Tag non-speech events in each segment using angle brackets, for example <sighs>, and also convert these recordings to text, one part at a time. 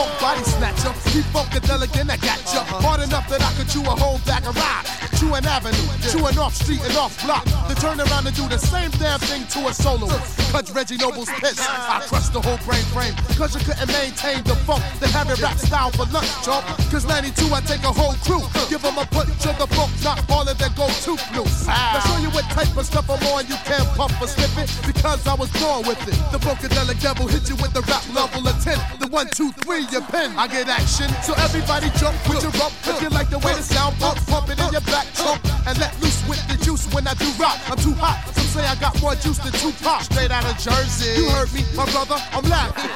funk body snatcher. Keep funkadelic and I got ya. Hard enough that I could chew a whole bag of rock. Chew an avenue, to an off street and off block. To turn around and do the same damn thing to a soloist. Cut Reggie Noble's piss. I crushed the whole brain frame. Cause you couldn't maintain the funk. The heavy rap style for lunch, chump. Cause 92, I take a whole crew. Give them a punch of the funk, not all of their go to loose. Now show you what type of stuff I'm on. You can't pump or slip it because I was born with it. The Funkadelic devil hit you with the rap level of 10. The one, two, three, your pen. I get action. So everybody jump with your rump. If you like the way the sound pump, pump it in your back trunk. And let loose with the juice when I do rock. I'm too hot. Some say I got more juice than two Tupac. Straight out of Jersey. You heard me, my brother. I'm laughing.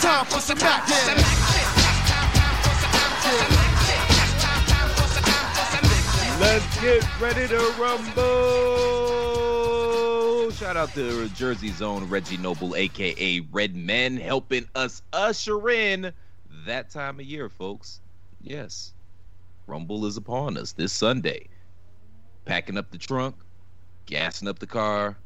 Time for some back. Yeah. Let's get ready to rumble. Shout out to Jersey Zone Reggie Noble, aka Redman, helping us usher in that time of year, folks. Yes, Rumble is upon us this Sunday. Packing up the trunk, gassing up the car.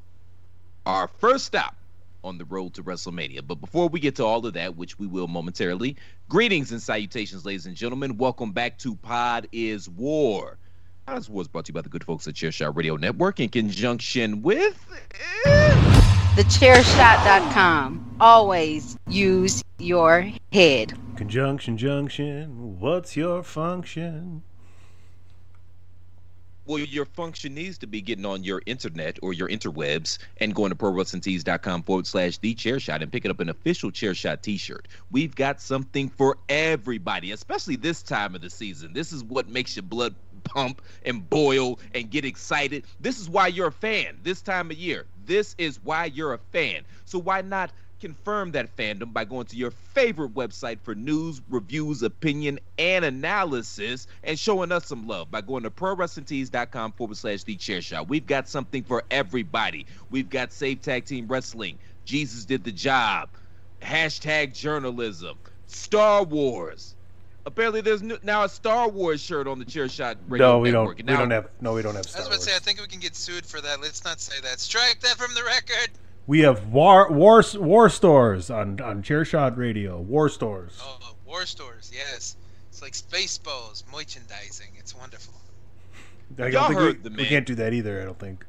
Our first stop on the road to WrestleMania. But before we get to all of that, which we will momentarily, greetings and salutations, ladies and gentlemen. Welcome back to Pod is War. Pod is War is brought to you by the good folks at Chairshot Radio Network in conjunction with. Thechairshot.com. Always use your head. Conjunction junction, what's your function? Well, your function needs to be getting on your internet or your interwebs and going to prowrestlingtees.com forward slash the chair shot and picking up an official chair shot t shirt. We've got something for everybody, especially this time of the season. This is what makes your blood pump and boil and get excited. This is why you're a fan this time of year. This is why you're a fan. So why not confirm that fandom by going to your favorite website for news, reviews, opinion, and analysis and showing us some love by going to prowrestlingtees.com forward slash the chair shot. We've got something for everybody. We've got Save Tag Team Wrestling, Jesus Did the Job, hashtag journalism, Star Wars. Apparently, there's n- now a Star Wars shirt on the Chair Shot Radio No, we don't. Network. We don't have. No, we don't have I was about to say, I think we can get sued for that. Let's not say that. Strike that from the record. We have war war war stores on on Chairshot Radio. War stores. Oh, war stores, yes. It's like Spaceballs merchandising. It's wonderful. I don't Y'all think heard we, the we can't do that either. I don't think.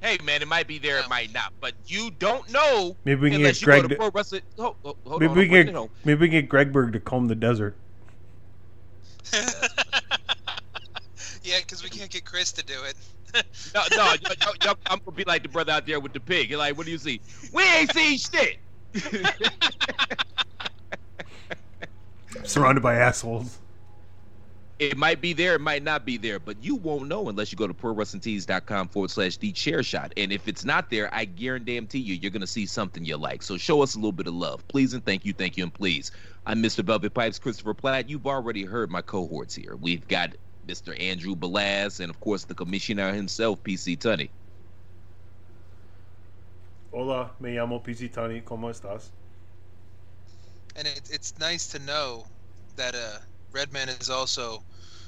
Hey man, it might be there, it might not, but you don't know Maybe we can get you go Greg. to To, Pro Wrestling. Hold, hold, hold maybe on, we I'm can bringing it get maybe we can get Gregberg to comb the desert. <laughs> yeah, because we can't get Chris to do it. <laughs> No, no, yo, yo, yo, I'm gonna be like the brother out there with the pig. You're like, what do you see? We ain't seen shit. <laughs> Surrounded by assholes. It might be there, it might not be there, but you won't know unless you go to prowrestlingtees.com forward slash the chair shot. And if it's not there, I guarantee you, you're going to see something you like. So show us a little bit of love. Please and thank you, thank you, and please. I'm Mr. Velvet Pipes, Christopher Platt. You've already heard my cohorts here. We've got Mr. Andrew Belaz and, of course, the commissioner himself, PC Tunney. Hola, me llamo PC Tani. ¿Cómo estás? And it, it's nice to know that uh, Redman is also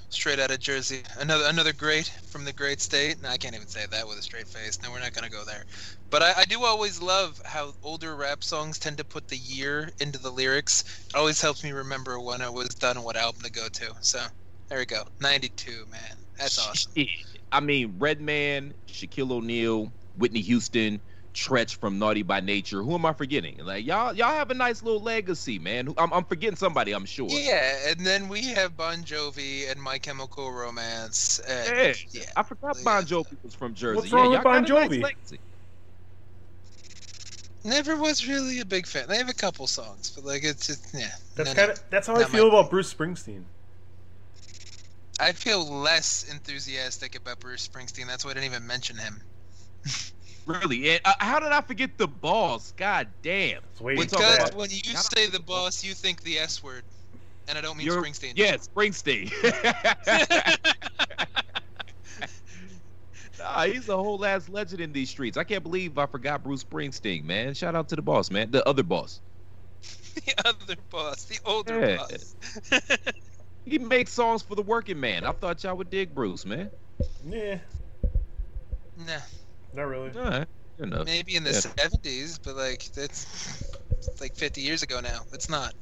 straight out of Jersey. Another another great from the great state. No, I can't even say that with a straight face. No, we're not gonna go there. But I, I do always love how older rap songs tend to put the year into the lyrics. It always helps me remember when I was done what album to go to. So there we go. 92, man. That's awesome. I mean, Redman, Shaquille O'Neal, Whitney Houston, Treach from Naughty by Nature. Who am I forgetting? Like y'all, y'all have a nice little legacy, man. I'm, I'm forgetting somebody, I'm sure. Yeah, and then we have Bon Jovi and My Chemical Romance. And, Yeah. yeah. I forgot Bon Jovi was from Jersey. What's yeah, wrong y'all with Bon got a nice Jovi? Never was really a big fan. They have a couple songs, but like it's just yeah. That's no, no. kind of that's how I feel about Bruce Springsteen. I feel less enthusiastic about Bruce Springsteen. That's why I didn't even mention him. <laughs> Really? And, uh, how did I forget the boss? God damn. It's Because when you say the boss, you think the S word, and I don't mean You're- Springsteen. Yeah, Springsteen. <laughs> nah, he's a whole ass legend in these streets. I can't believe I forgot Bruce Springsteen, man. Shout out to the boss, man. The other boss. <laughs> the other boss, the older Yeah. boss. <laughs> He makes songs for the working man. I thought y'all would dig Bruce, man. Nah, nah, not really. All right. Good enough. maybe in the Yeah. seventies, but like that's it's like fifty years ago now. It's not.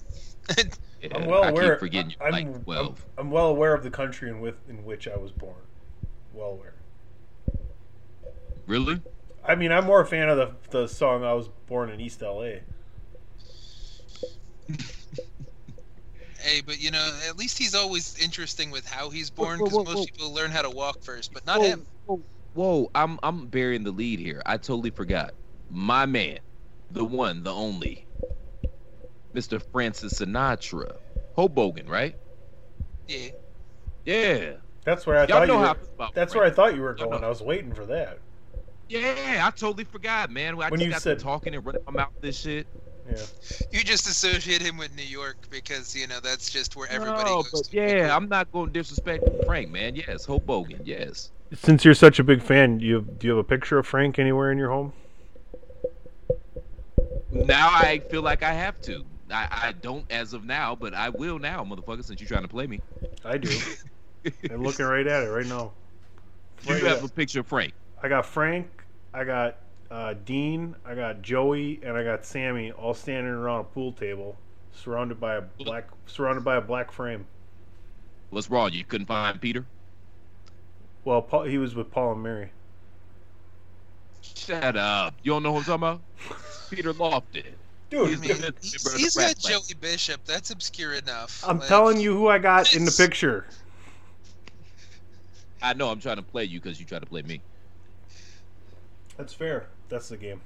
<laughs> Yeah, I'm well I aware. keep forgetting I'm, like I'm- 12. I'm, well aware of the country in with in which I was born. Well aware. Really? I mean, I'm more a fan of the the song "I Was Born in East L.A." hey, but you know, at least he's always interesting with how he's born because most whoa. people learn how to walk first, but not whoa, him. Whoa, whoa, I'm I'm burying the lead here. I totally forgot. My man, the one, the only, Mr. Francis Sinatra, Hoboken, right? Yeah. Yeah, That's where I y'all thought know you were. about That's Francis. where I thought you were Y'all going. know. I was waiting for that. Yeah, I totally forgot, man. I When you got said- talking and running my mouth this shit. Yeah. You just associate him with New York because you know that's just where everybody no, goes. but to. yeah, I'm not going to disrespect Frank, man. Yes, Hoboken, yes. Since you're such a big fan, you do you have a picture of Frank anywhere in your home? Now I feel like I have to. I, I don't as of now, but I will now, motherfucker, since you're trying to play me. I do. <laughs> I'm looking right at it right now. You have a picture of Frank. I got Frank, I got uh, Dean, I got Joey, and I got Sammy all standing around a pool table, surrounded by a black surrounded by a black frame. What's wrong? You couldn't find Peter? Well, Paul, he was with Paul and Mary. Shut up. You don't know who I'm talking about? Peter Lawford. Dude, I mean, he's, of the he's Rat got Joey Bishop. That's obscure enough. I'm Like, telling you who I got in the picture. I know I'm trying to play you because you try to play me. That's fair. That's the game.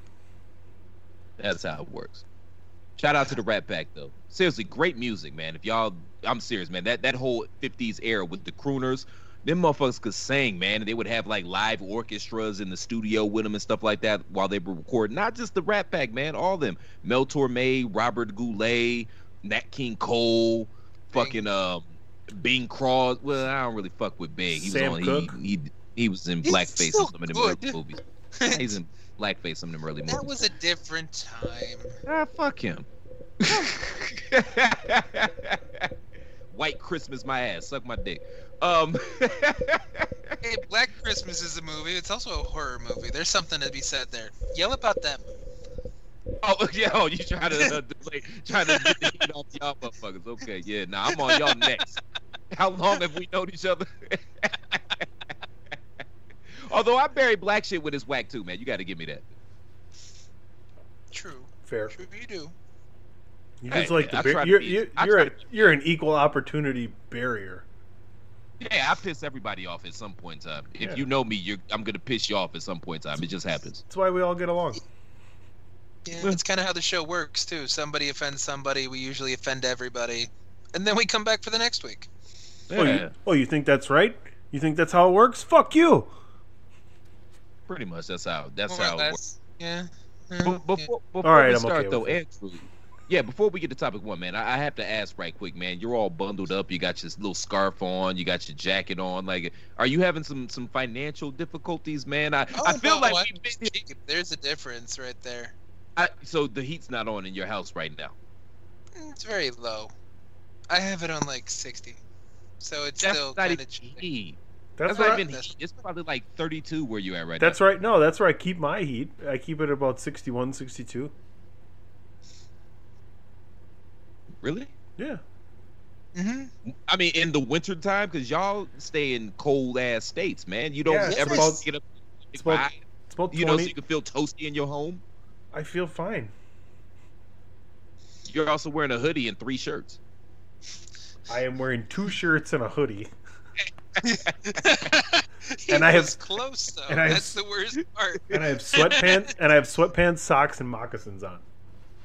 That's how it works. Shout out to the Rat Pack though. Seriously, great music, man. If y'all, I'm serious, man. That that whole '50s era with the crooners, them motherfuckers could sing, man. And they would have like live orchestras in the studio with them and stuff like that while they were recording. Not just the Rat Pack, man. All them. Mel Torme, Robert Goulet, Nat King Cole, fucking um, Bing Crosby. Well, I don't really fuck with Bing. He Sam was on. He, he he was in blackface so in some of them good. early movies. <laughs> He's in blackface in some of them early movies. that was a different time. Ah, fuck him. <laughs> <laughs> White Christmas, my ass. Suck my dick. Um, <laughs> Hey, Black Christmas is a movie. It's also a horror movie. There's something to be said there. Yell about them. Oh <laughs> yeah, oh, you trying to uh, <laughs> delay, trying to get the heat off y'all motherfuckers? Okay, yeah. Now I'm on y'all next. How long have we known each other? Although I bury black shit with his whack too, man. You got to give me that. True. Fair. True, you do. You Hey, just like the try bar- you're be- you're you're, a, you're an equal opportunity barrier. Yeah, I piss everybody off at some point in time. If Yeah. you know me, you're I'm gonna piss you off at some point in time. It just happens. That's why we all get along. Yeah, it's kind of how the show works too. Somebody offends somebody, we usually offend everybody, and then we come back for the next week. Oh, Yeah, you, oh, you think that's right? You think that's how it works? Fuck you. pretty much. That's how. That's More or how. It works. Yeah. Be- yeah, yeah. Before, before All right, we I'm start okay though, with Andrew. Yeah, before we get to topic one, man, I, I have to ask right quick, man. You're all bundled up. You got your little scarf on. You got your jacket on. Like, are you having some some financial difficulties, man? I, Oh, I feel no, like I'm we've been cheap. there's a difference right there. I, so the heat's not on in your house right now. Mm, It's very low. I have it on like 60, so it's That's still kind of cheap. heat. That's, That's, not I- even heat. It's probably like 32 where you at right that's now. That's right. No, that's where I keep my heat. I keep it at about 61, 62. Really? Yeah. hmm I mean, in the winter time, because y'all stay in cold ass states, man. You don't Yeah, ever about- get up. it's about- It's about you know, so you can feel toasty in your home. I feel fine. You're also wearing a hoodie and three shirts. I am wearing two shirts and a hoodie. he <laughs> And I have- close though. and I have- That's the worst part. And I have sweatpants and I have sweatpants, socks, and moccasins on.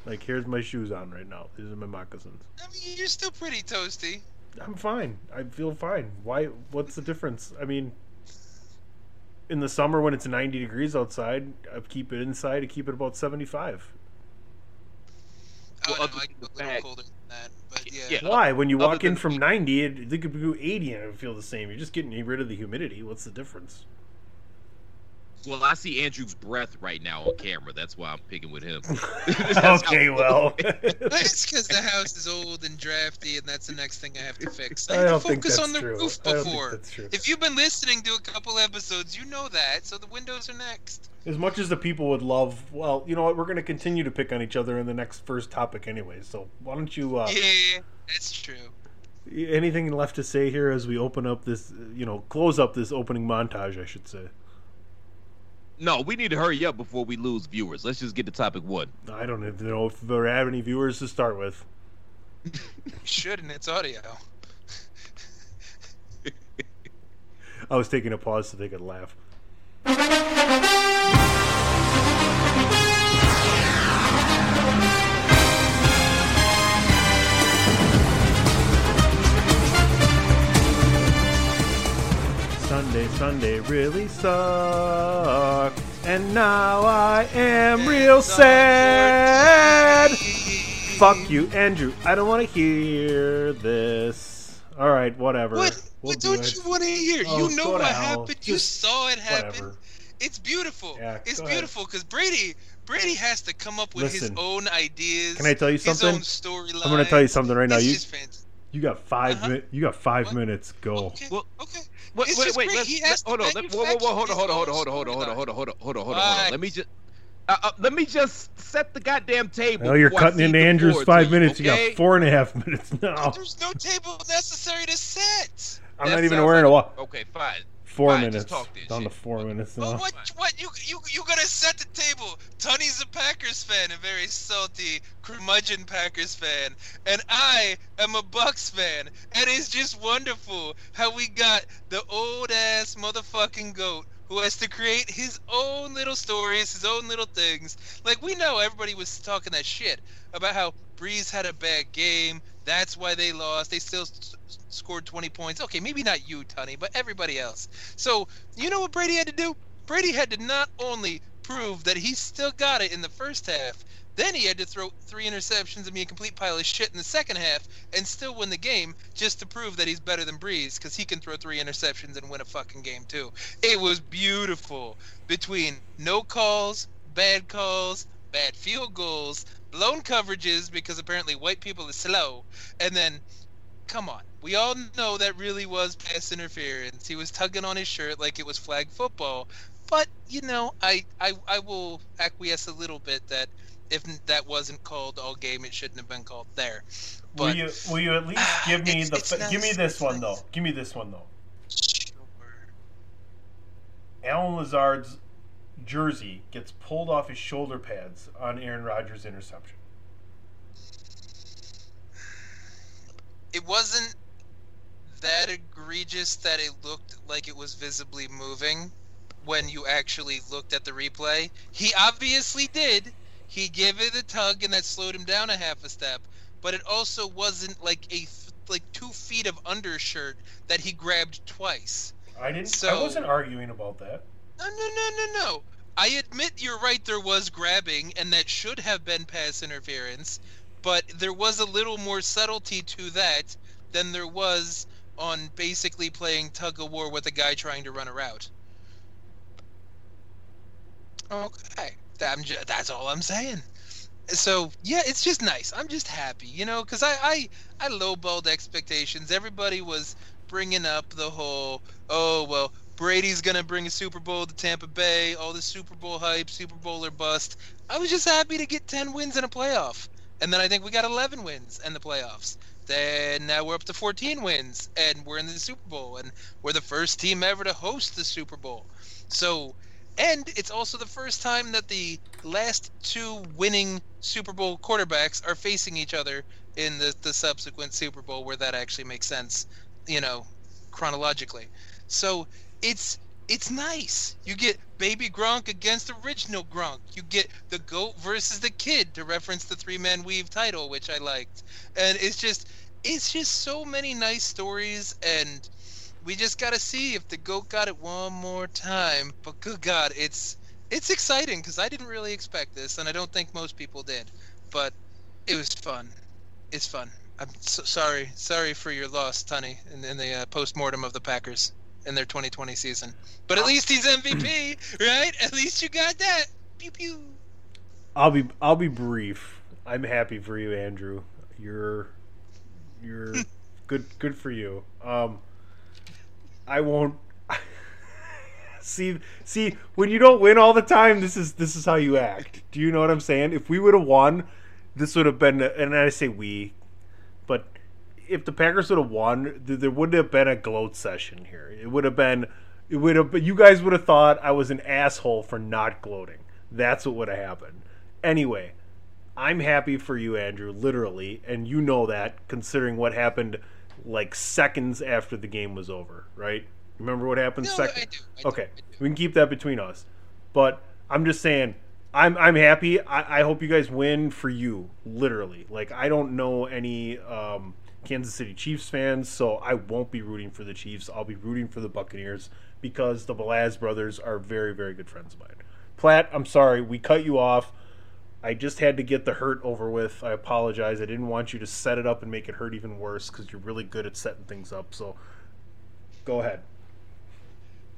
Like here's my shoes on right now. These are my moccasins. I mean, you're still pretty toasty. I'm fine. I feel fine. Why? What's the difference? I mean, in the summer when it's 90 degrees outside, I keep it inside. I keep it about 75. Oh, Well, no, I than go a little fact- colder than that. But yeah. Yeah. Why? When you Other walk in from 90, it, it could be 80 and it would feel the same. You're just getting rid of the humidity. What's the difference? Well, I see Andrew's breath right now on camera. That's why I'm picking with him. <laughs> <laughs> Okay, <laughs> well. It's because the house is old and drafty, and that's the next thing I have to fix. I, I had to don't think focus that's on the true. roof I don't think before. If you've been listening to a couple episodes, you know that. So the windows are next. As much as the people would love, well, you know what? We're going to continue to pick on each other in the next first topic anyway. So why don't you, uh, Yeah, that's true. anything left to say here as we open up this, you know, close up this opening montage, I should say. No, we need to hurry up before we lose viewers. Let's just get to topic one. I don't even know if there have any viewers to start with. Should, and it's audio. <laughs> I was taking a pause so they could laugh. <laughs> Sunday, Sunday really sucked. And now I am real sad. Fuck you, Andrew. I don't want to hear this. All right, whatever. What? We'll what do don't it. you want to hear? Oh, you know what to hell. happened. You saw it happen. Whatever. It's beautiful. Yeah, it's beautiful because Brady Brady has to come up with Listen. his own ideas. Can I tell you His something? own storyline. I'm gonna tell you something right now. It's You just fantastic. you got 5 Uh-huh. mi- You got five What? minutes. Go. Okay. Well, okay. Wait, It's wait, just wait. Let's, let- hold on. Let, whoa, whoa, whoa, hold on, hold on, hold on, hold on, hold on, hold on, hold on, hold on, hold on, hold on. Let me just. Uh, uh, let me just set the goddamn table. Well, you're cutting into Andrew's board five to you, minutes. You got four and a half minutes now. There's no table necessary to set. I'm That not even wearing like- a watch. Okay, fine. Four fine, just minutes. talk this Down to four minutes Well, now. what? What? You you you gotta set the table. Tony's a Packers fan, a very salty curmudgeon Packers fan, and I am a Bucks fan. And it's just wonderful how we got the old ass motherfucking goat who has to create his own little stories, his own little things. Like we know everybody was talking that shit about how Brees had a bad game. That's why they lost. They still s- s- scored 20 points. Okay, maybe not you, Tony, but everybody else. So, you know what Brady had to do? Brady had to not only prove that he still got it in the first half, then he had to throw three interceptions and be a complete pile of shit in the second half and still win the game just to prove that he's better than Brees because he can throw three interceptions and win a fucking game too. It was beautiful between no calls, bad calls, bad field goals, blown coverages because apparently white people are slow, and then come on. We all know that really was pass interference. He was tugging on his shirt like it was flag football. But, you know, I, I, I will acquiesce a little bit that if that wasn't called all game, it shouldn't have been called there. Will you will you at least <sighs> give me It's- the it's give me this one though? Give me this one though. sure. Allen Lazard's jersey gets pulled off his shoulder pads on Aaron Rodgers' interception. it wasn't that egregious that it looked like it was visibly moving when you actually looked at the replay. He obviously did. He gave it a tug and that slowed him down a half a step, but it also wasn't like a th- like two feet of undershirt that he grabbed twice. I didn't. I wasn't arguing about that. No, no, no, no, no. I admit you're right. There was grabbing, and that should have been pass interference, but there was a little more subtlety to that than there was on basically playing tug of war with a guy trying to run a route. Okay, I'm ju- that's all I'm saying. So yeah, it's just nice. I'm just happy, you know, because I I I lowballed expectations. Everybody was bringing up the whole, oh well, Brady's gonna bring a Super Bowl to Tampa Bay, all the Super Bowl hype, Super Bowl or bust. I was just happy to get 10 wins in a playoff. And then I think we got 11 wins in the playoffs. Then now we're up to 14 wins, and we're in the Super Bowl, and we're the first team ever to host the Super Bowl. So, and it's also the first time that the last two winning Super Bowl quarterbacks are facing each other in the, the subsequent Super Bowl, where that actually makes sense, you know, chronologically. So it's it's nice. You get baby Gronk against original Gronk. You get the goat versus the kid to reference the three man weave title, which I liked. And it's just it's just so many nice stories and we just gotta see if the goat got it one more time. But good God, it's it's exciting because I didn't really expect this, and I don't think most people did. But it was fun. It's fun. I'm so sorry, sorry for your loss, Tunny, in, in the uh, post mortem of the Packers in their 2020 season. But at least he's MVP, <clears throat> right? At least you got that. Pew pew. I'll be I'll be brief. I'm happy for you, Andrew. You're you're good good for you. Um I won't <laughs> see see when you don't win all the time this is this is how you act. Do you know what I'm saying? If we would have won, this would have been and I say we, but if the Packers would have won, there wouldn't have been a gloat session here. It would have been it would have But you guys would have thought I was an asshole for not gloating. That's what would have happened. Anyway, I'm happy for you, Andrew, literally, and you know that considering what happened like seconds after the game was over, right? Remember what happened No, second? I do, I okay, do. we can keep that between us. But I'm just saying, I'm I'm happy. I, I hope you guys win for you, literally. Like I don't know any um, Kansas City Chiefs fans, so I won't be rooting for the Chiefs. I'll be rooting for the Buccaneers because the Velaz brothers are very very good friends of mine. Platt, I'm sorry we cut you off. I just had to get the hurt over with. I apologize. I didn't want you to set it up and make it hurt even worse because you're really good at setting things up. So, go ahead.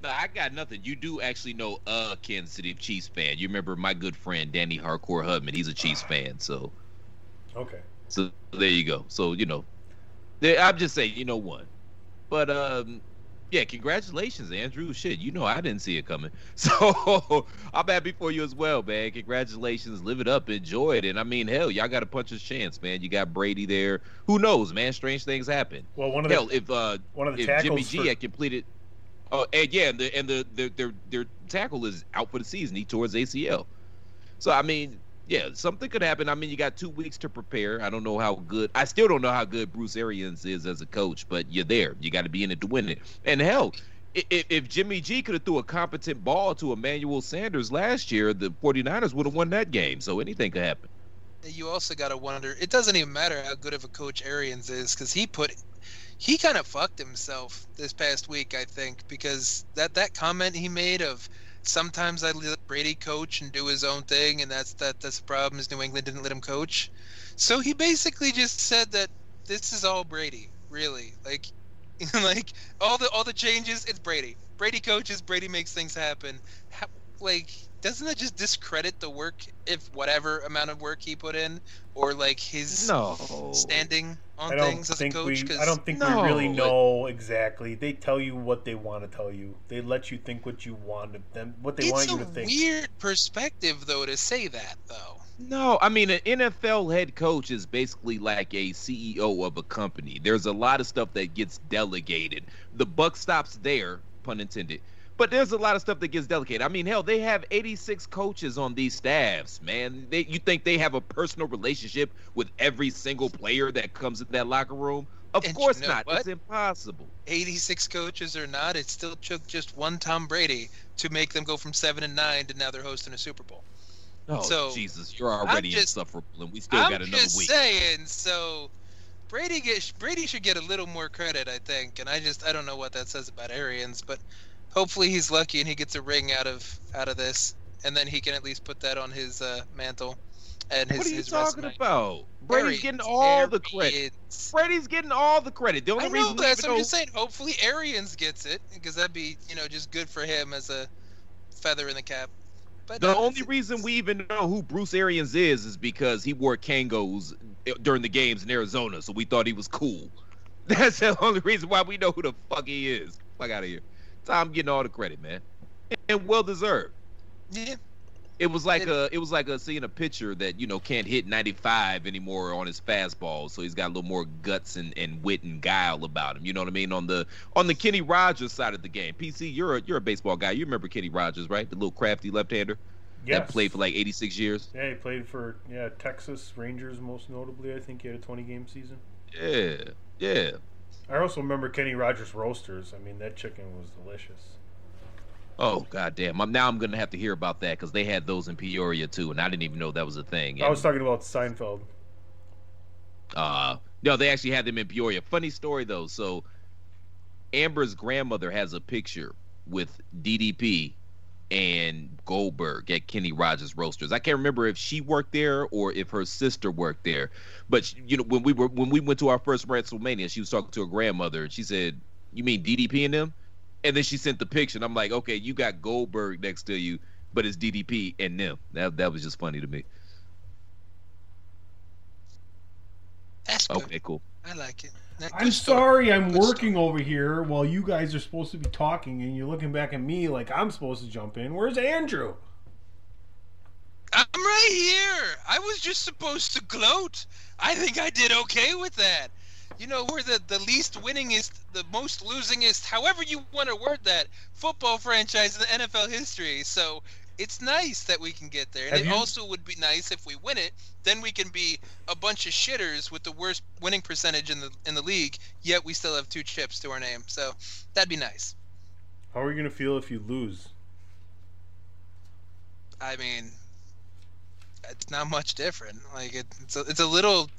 No, I got nothing. You do actually know a Kansas City Chiefs fan. You remember my good friend Danny Hardcore Hubman. He's a Chiefs fan. So, Okay. so there you go. So you know, I'm just saying, you know, one. But um, yeah, congratulations, Andrew. Shit, you know I didn't see it coming. <laughs> So <laughs> I'm happy for you as well, man. Congratulations. Live it up. Enjoy it. And I mean, hell, y'all got a puncher's chance, man. You got Brady there. Who knows, man? Strange things happen. Well, one of Hell, the if uh, one of the if Jimmy G for- had completed. Oh, and yeah, and the and the, the their their tackle is out for the season. He tore his ACL. So I mean, yeah, something could happen. I mean, you got two weeks to prepare. I don't know how good. I still don't know how good Bruce Arians is as a coach, but you're there. You got to be in it to win it. And hell, if, if Jimmy G could have threw a competent ball to Emmanuel Sanders last year, the 49ers would have won that game. So anything could happen. You also got to wonder. It doesn't even matter how good of a coach Arians is because he put, he kind of fucked himself this past week. I think because that that comment he made of sometimes I let Brady coach and do his own thing, and that's that that's the problem is New England didn't let him coach. So he basically just said that this is all Brady, really. Like, <laughs> like all the all the changes, it's Brady. Brady coaches, Brady makes things happen. How, like doesn't that just discredit the work if whatever amount of work he put in, or like his No. standing on things as a coach? we. 'Cause I don't think No. we really But- know exactly. They tell you what they want to tell you. They let you think what you want them, what they it's want you to think. It's a weird perspective though to say that though. No, I mean an NFL head coach is basically like a CEO of a company. There's a lot of stuff that gets delegated. The buck stops there, pun intended. But there's a lot of stuff that gets delegated. I mean, hell, they have 86 coaches on these staffs, man. They, you think they have a personal relationship with every single player that comes in that locker room? Of And you course know not. what? It's impossible. 86 coaches or not, it still took just one Tom Brady to make them go from seven and nine to now they're hosting a Super Bowl. Oh, So, Jesus, you're already just- insufferable, and we still I'm got another just week. saying. So Brady get Brady should get a little more credit, I think. And I just I don't know what that says about Arians, but hopefully he's lucky and he gets a ring out of out of this, and then he can at least put that on his uh, mantle and his what are you talking resume. about? Brady's Arians, getting all the credit. Arians. Brady's getting all the credit. The only I know reason that's. I'm know- just saying. Hopefully, Arians gets it because that'd be you know just good for him as a feather in the cap. But The uh, only reason we even know who Bruce Arians is is because he wore Kangols during the games in Arizona, so we thought he was cool. <laughs> That's the only reason why we know who the fuck he is. Fuck out of here. Tom getting all the credit, man, and well deserved. yeah, It was like It- a, it was like a seeing a pitcher that you know can't hit 95 anymore on his fastball, so he's got a little more guts and, and wit and guile about him. You know what I mean? On the on the Kenny Rogers side of the game, PC, you're a you're a baseball guy. You remember Kenny Rogers, right? The little crafty left-hander Yes. that played for like 86 years. Yeah, he played for yeah Texas Rangers most notably. I think he had a 20 game season. Yeah, yeah. I also remember Kenny Rogers roasters. I mean, that chicken was delicious. Oh goddamn! I'm now I'm gonna have to hear about that because they had those in Peoria too, and I didn't even know that was a thing. I was talking about Seinfeld. Uh, no, they actually had them in Peoria. Funny story though. So Amber's grandmother has a picture with DDP and Goldberg at Kenny Rogers Roasters. I can't remember if she worked there or if her sister worked there. But she- you know, when we were when we went to our first WrestleMania, she was talking to her grandmother, and she said, "You mean DDP and them?" And then she sent the picture, and I'm like, "Okay, you got Goldberg next to you, but it's DDP and them." That that was just funny to me. that's good. Okay, cool. I like it. I'm sorry, I'm working over here while you guys are supposed to be talking, and you're looking back at me like I'm supposed to jump in. Where's Andrew? I'm right here. I was just supposed to gloat. I think I did okay with that. You know, we're the, the least winningest, the most losingest, however you want to word that, football franchise in the NFL history. So it's nice that we can get there. And Have it you- also would be nice if we win it. Then we can be a bunch of shitters with the worst winning percentage in the in the league, yet we still have two chips to our name. So that'd be nice. How are you gonna feel if you lose? I mean, it's not much different. Like it, it's a, it's a little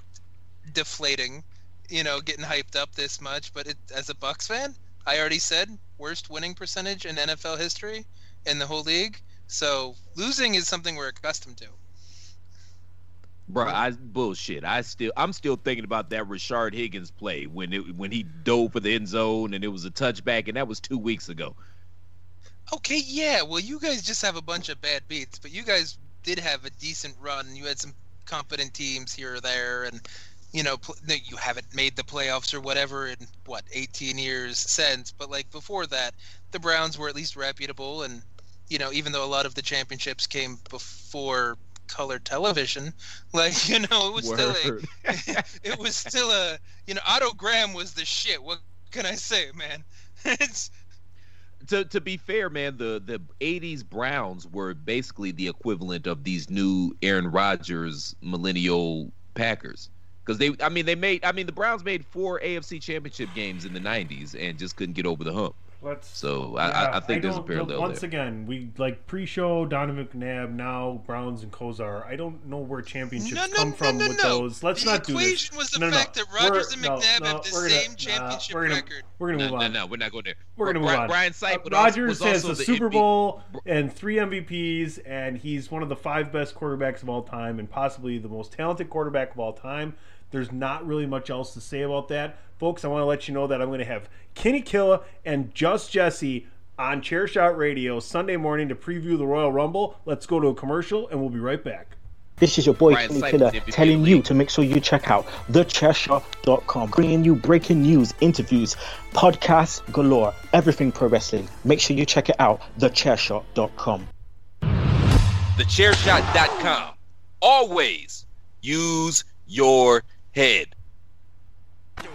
deflating, you know, getting hyped up this much. But it, as a Bucks fan, I already said worst winning percentage in NFL history in the whole league. So losing is something we're accustomed to. Bro, I bullshit. I still, I'm still thinking about that Rashard Higgins play when it when he dove for the end zone and it was a touchback, and that was two weeks ago. Okay, yeah. Well, you guys just have a bunch of bad beats, but you guys did have a decent run. You had some competent teams here or there, and you know you haven't made the playoffs or whatever in what 18 years since. But like before that, the Browns were at least reputable, and you know even though a lot of the championships came before color television, <laughs> like you know it was still a, <laughs> <laughs> it was still a you know Otto Graham was the shit. What can I say, man? it's to to be fair, man, the the '80s Browns were basically the equivalent of these new Aaron Rodgers millennial Packers. Because they, I mean, they made, I mean, the Browns made four AFC Championship games in the '90s and just couldn't get over the hump. Let's. So I, I, I think there's a parallel Once there. again, we like pre-show Donovan McNabb, now Browns and Kosar. I don't know where championships No, no, come no, from no, with no. those. Let's the not do this. equation was the No, no, no. fact that Rodgers We're- and McNabb no, have the we're gonna- same nah, championship we're gonna, record. We're gonna No, move on. no, no, we're not going there. We're gonna move Brian, on. Brian Sipe Uh, would Rodgers was has a Super MVP Bowl and three MVPs, and he's one of the five best quarterbacks of all time, and possibly the most talented quarterback of all time. There's not really much else to say about that, folks. I want to let you know that I'm going to have Kenny Killa and Just Jesse on Chairshot Radio Sunday morning to preview the Royal Rumble. Let's go to a commercial and we'll be right back. This is your boy Brian Philly Sykes, Killer telling you to make sure you check out thechairshot.com, bringing you breaking news, interviews, podcasts galore, everything pro wrestling. Make sure you check it out, thechairshot.com. Thechairshot.com. Always use your head.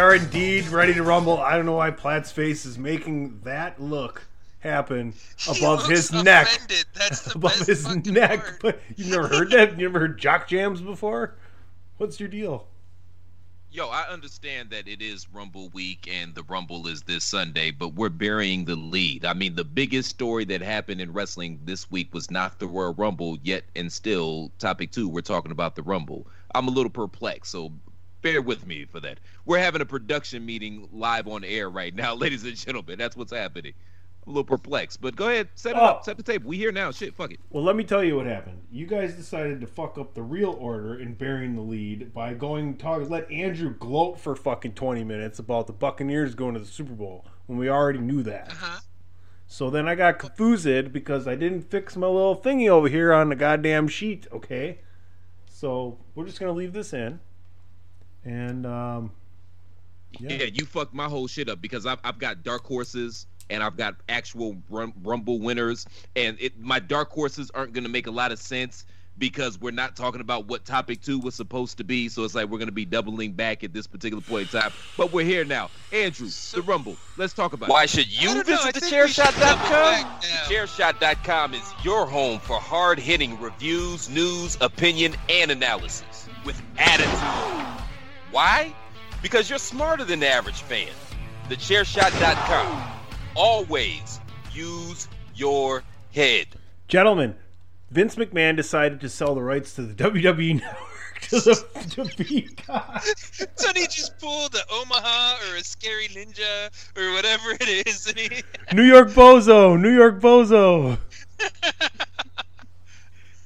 are indeed ready to rumble. I don't know why Platt's face is making that look happen <laughs> above his looks neck. That's the above best his neck. part. <laughs> But you've never heard that? You never heard jock jams before? What's your deal? Yo, I understand that it is Rumble week and the Rumble is this Sunday, but we're burying the lead. I mean, the biggest story that happened in wrestling this week was not the Royal Rumble, yet and still, topic two, we're talking about the Rumble. I'm a little perplexed, so bear with me for that. We're having a production meeting live on air right now, <laughs> ladies and gentlemen. That's what's happening. I'm a little perplexed, but go ahead, set it Oh. up, set the tape. We here now. Shit, fuck it. Well, let me tell you what happened. You guys decided to fuck up the real order in burying the lead by going talk. Let Andrew gloat for fucking twenty minutes about the Buccaneers going to the Super Bowl when we already knew that. Uh-huh. So then I got confused because I didn't fix my little thingy over here on the goddamn sheet. Okay, so we're just gonna leave this in, and um, Yeah. yeah, you fucked my whole shit up because I've, I've got dark horses and I've got actual rum, rumble winners, and it my dark horses aren't gonna make a lot of sense because we're not talking about what topic two was supposed to be. So it's like we're gonna be doubling back at this particular point in time. But we're here now, Andrew, the rumble. Let's talk about. Why should I don't know, I think we should double back now. Chairshot.com is your home for hard hitting reviews, news, opinion, and analysis with attitude. Why? Because you're smarter than the average fan. TheChairShot.com. Always use your head. gentlemen, Vince McMahon decided to sell the rights to the WWE <laughs> Network to <laughs> the to Peacock. So he just pulled a Omaha or a Scary Ninja or whatever it is, and he <laughs> New York Bozo, New York Bozo.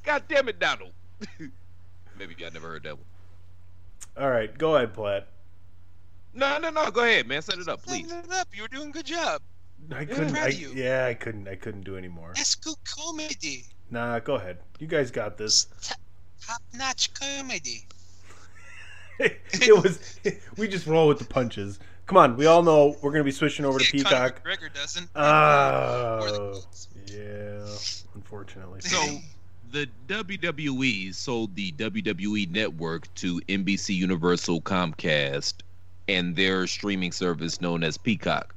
God damn it, Donald. Maybe y'all never heard that one. All right, go ahead, Platt. No, no, no. Go ahead, man. Set it up, please. Setting it up. You were doing a good job. I couldn't. proud I, of you. yeah, I couldn't. I couldn't do any more. That's good comedy. Nah, go ahead. You guys got this. Top notch comedy. <laughs> it was. <laughs> We just roll with the punches. Come on, we all know we're gonna be switching over to Yeah, Conor Peacock. McGregor doesn't. Oh, yeah. Unfortunately. So the WWE sold the WWE network to NBC Universal Comcast and their streaming service known as Peacock.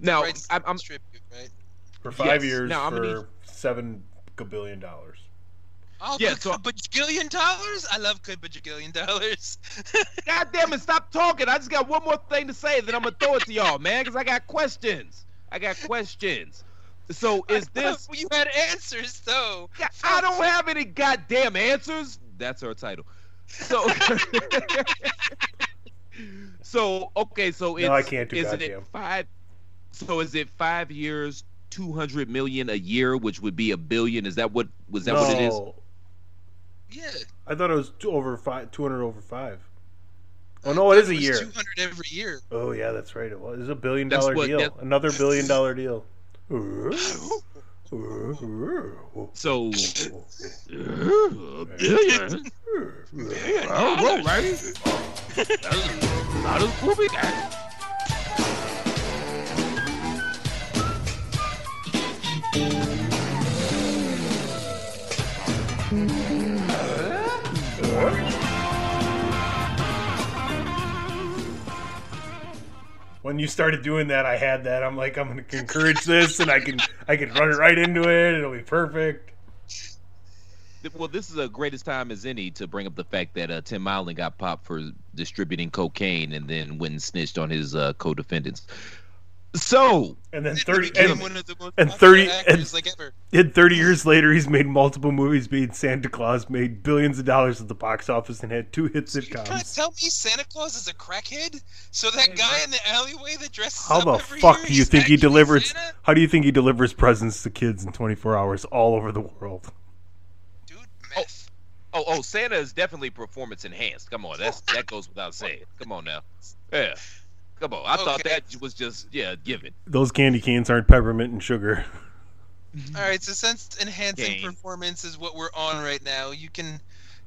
Now, Rights I'm, I'm distribute, right? for five yes. years, Now, I'm for gonna need- seven billion dollars. Oh, Yeah, yeah, so- bajillion dollars? I love good bajillion dollars. <laughs> God damn it, stop talking. I just got one more thing to say, then I'm gonna throw it to y'all, man, because I got questions. I got questions. So <laughs> is this you had answers though. Yeah, I don't have any goddamn answers. That's our title. So, <laughs> so okay, so it's No, I can't do is goddamn. it five? So is it five years, two hundred million a year, which would be a billion? Is that what was that what it is? Yeah. I thought it was two over five, two hundred over five. Oh no, it is a year. Two hundred every year. Oh yeah, that's right. It was. It's a billion dollar what- deal. that- Another billion dollar deal. So, a billion. I don't know, right? That's not movie guy. When you started doing that, I had that. I'm like, I'm going to encourage this, and I can I can run it right into it. It'll be perfect. Well, this is a greatest time as any to bring up the fact that uh, Tim Allen got popped for distributing cocaine and then went and snitched on his uh, co-defendants. So And then thirty and, one of the most and 30 and- like ever. and thirty years later, he's made multiple movies. Being Santa Claus, made billions of dollars at the box office, and had two hit You trying to sitcoms. tell me Santa Claus is a crackhead? So that guy in the alleyway that dresses How up the every fuck year do you think he actually delivers? Santa? How do you think he delivers presents to kids in 24 hours all over the world? Dude, oh, meth. Oh, oh, Santa is definitely performance enhanced. Come on, that's that goes without saying. Come on now, yeah, come on. I thought that was just yeah, given. Those candy canes aren't peppermint and sugar. All right, so since enhancing Game. performance is what we're on right now, you can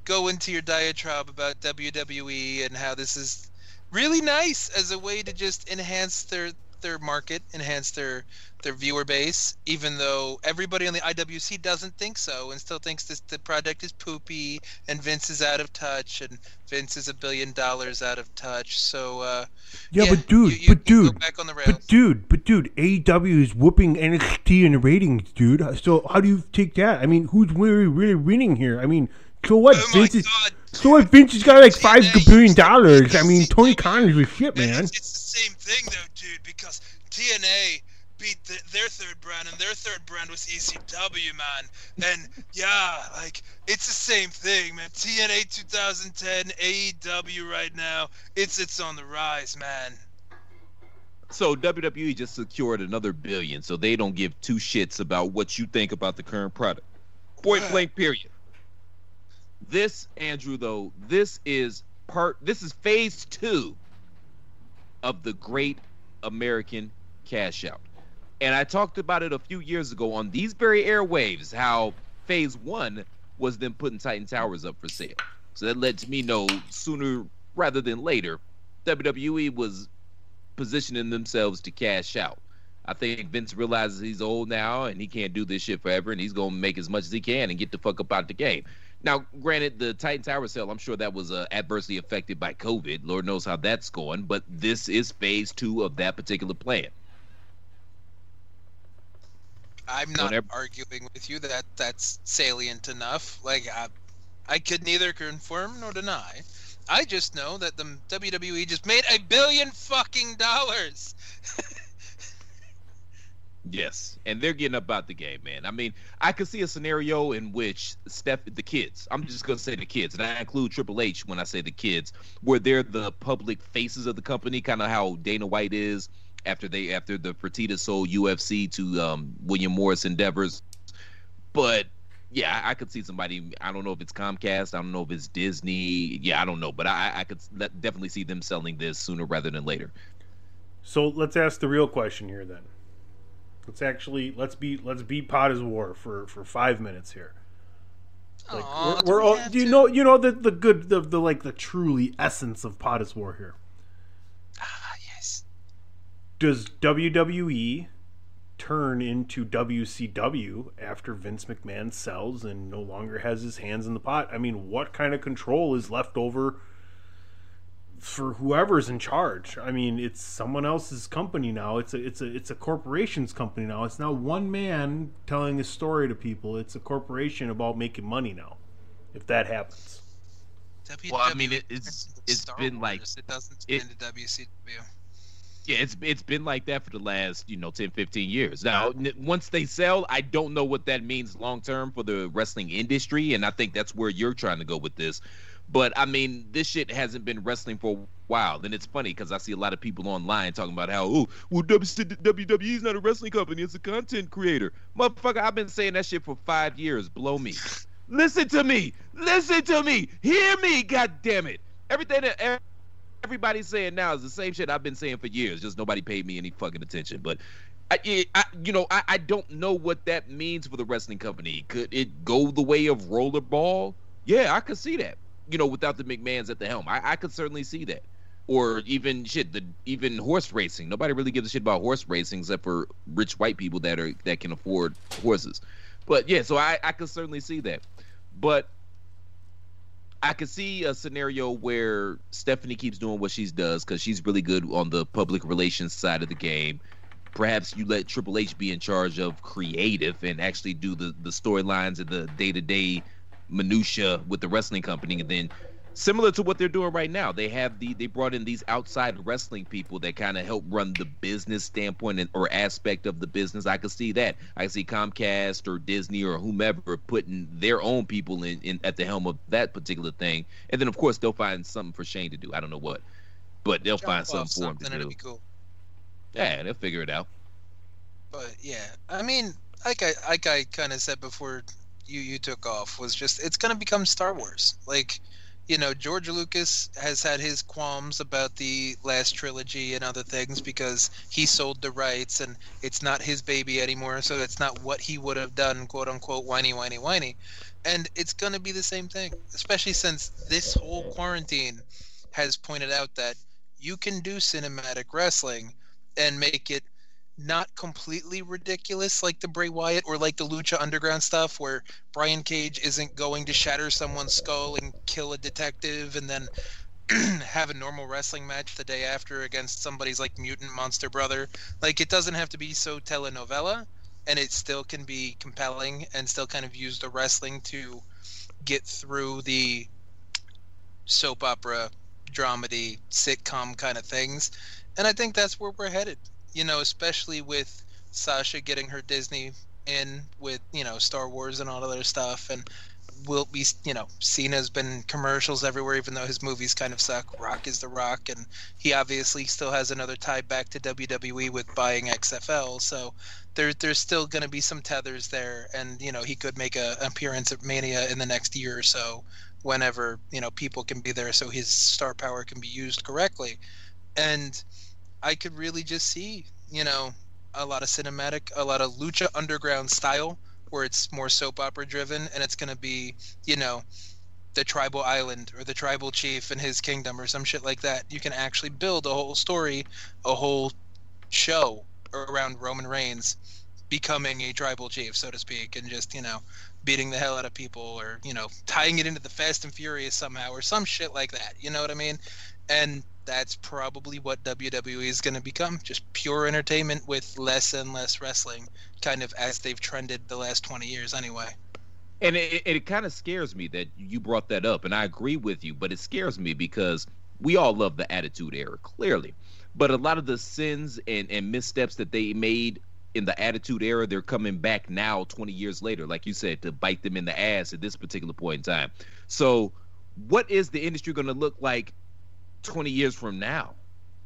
go into your diatribe about WWE and how this is really nice as a way to just enhance their their market, enhance their their viewer base, even though everybody on the IWC doesn't think so and still thinks this the project is poopy and Vince is out of touch and Vince is a billion dollars out of touch. So uh, Yeah, yeah, but dude, you- you but dude, back on the but dude, but dude, AEW is whooping NXT in the ratings, dude. So how do you take that? I mean, who's really really winning here? I mean, so what? Oh Vince is, God, so what? Vince has got like five billion dollars. I mean, Tony Khan is shit, Man, man. It's, it's the same thing though, dude, because TNA beat the, their third brand, and their third brand was ECW, man. And yeah, like it's the same thing, man. TNA 2010, AEW right now, it's it's on the rise, man. So WWE just secured another billion, so they don't give two shits about what you think about the current product. Point blank, period. This, Andrew, though, this is part. This is phase two of the Great American Cash Out, and I talked about it a few years ago on these very airwaves. How phase one was them putting Titan Towers up for sale, so that lets me know sooner rather than later, WWE was positioning themselves to cash out. I think Vince realizes he's old now and he can't do this shit forever, and he's gonna make as much as he can and get the fuck up out of the game. Now, granted, the Titan Tower sale, I'm sure that was uh, adversely affected by COVID. Lord knows how that's going, but this is phase two of that particular plan. I'm not Whenever- arguing with you that that's salient enough. Like I, I could neither confirm nor deny. I just know that the WWE just made a billion fucking dollars. <laughs> Yes, and they're getting up out the game, man. I mean, I could see a scenario in which Steph, the kids, I'm just gonna say the kids, and I include Triple H when I say the kids, where they're the public faces of the company, kind of how Dana White is after they after the Fertitta sold UFC to um, William Morris Endeavors. But yeah, I, I could see somebody. I don't know if it's Comcast. I don't know if it's Disney. Yeah, I don't know, but I, I could let, definitely see them selling this sooner rather than later. So let's ask the real question here then. Let's actually let's be let's beat pot as war for for five minutes here. Like Aw, we're, do we're all, do you know you know the the good the, the like the truly essence of pot is war here. Yes. Does WWE turn into WCW after Vince McMahon sells and no longer has his hands in the pot? I mean, what kind of control is left over for whoever's in charge? I mean, it's someone else's company now. It's a it's a it's a corporation's company now. It's now one man telling a story to people. It's a corporation about making money now. If that happens. Well, I mean, WWE it- it's- it's Star been like- it doesn't it- spin to WCW. Yeah, it's it's been like that for the last, you know, 10, 15 years. Now, n- once they sell, I don't know what that means long term for the wrestling industry, and I think that's where you're trying to go with this. But I mean, this shit hasn't been wrestling for a while, and it's funny because I see a lot of people online talking about how, oh, well, WWE is not a wrestling company; it's a content creator. Motherfucker, I've been saying that shit for five years. Blow me. <laughs> Listen to me. Listen to me. Hear me. God damn it. Everything that everybody's saying now is the same shit I've been saying for years. Just nobody paid me any fucking attention. But I, I you know, I, I don't know what that means for the wrestling company. Could it go the way of rollerball? Yeah, I could see that. You know, without the McMahon's at the helm, I, I could certainly see that. Or even shit, the even horse racing. Nobody really gives a shit about horse racing except for rich white people that are that can afford horses. But yeah, so I, I could certainly see that. But I could see a scenario where Stephanie keeps doing what she does because she's really good on the public relations side of the game. Perhaps you let Triple H be in charge of creative and actually do the, the storylines and the day to day minutia with the wrestling company, and then similar to what they're doing right now. They have the they brought in these outside wrestling people that kind of help run the business standpoint and, or aspect of the business. I could see that. I can see Comcast or Disney or whomever putting their own people in, in at the helm of that particular thing, and then of course they'll find something for Shane to do. I don't know what, but they'll find off something for him to do. be cool. Yeah, they'll figure it out. But yeah, I mean, like I like I kind of said before you you took off was just it's gonna become Star Wars. Like, you know, George Lucas has had his qualms about the last trilogy and other things because he sold the rights and it's not his baby anymore, so it's not what he would have done, quote unquote, whiny, whiny, whiny. And it's gonna be the same thing, especially since this whole quarantine has pointed out that you can do cinematic wrestling and make it not completely ridiculous like the Bray Wyatt or like the Lucha Underground stuff where Brian Cage isn't going to shatter someone's skull and kill a detective and then <clears throat> have a normal wrestling match the day after against somebody's like mutant monster brother. Like it doesn't have to be so telenovela and it still can be compelling and still kind of use the wrestling to get through the soap opera dramedy sitcom kind of things. And I think that's where we're headed you know, especially with Sasha getting her Disney in with, you know, Star Wars and all other stuff. And will be, you know, Cena's been commercials everywhere, even though his movies kind of suck. Rock is the Rock. And he obviously still has another tie back to WWE with buying XFL. So there, there's still going to be some tethers there. And, you know, he could make a, an appearance at Mania in the next year or so whenever, you know, people can be there so his star power can be used correctly. And I could really just see, you know, a lot of cinematic, a lot of lucha underground style where it's more soap opera driven and it's going to be, you know, the tribal island or the tribal chief and his kingdom or some shit like that. You can actually build a whole story, a whole show around Roman Reigns becoming a tribal chief, so to speak, and just, you know, beating the hell out of people or, you know, tying it into the Fast and Furious somehow or some shit like that. You know what I mean? And that's probably what WWE is going to become just pure entertainment with less and less wrestling, kind of as they've trended the last 20 years anyway. And it, it, kind of scares me that you brought that up, and I agree with you, but it scares me because we all love the Attitude Era, clearly. But a lot of the sins and, and missteps that they made in the Attitude Era, they're coming back now, 20 years later, like you said, to bite them in the ass at this particular point in time. So, what is the industry going to look like 20 years from now?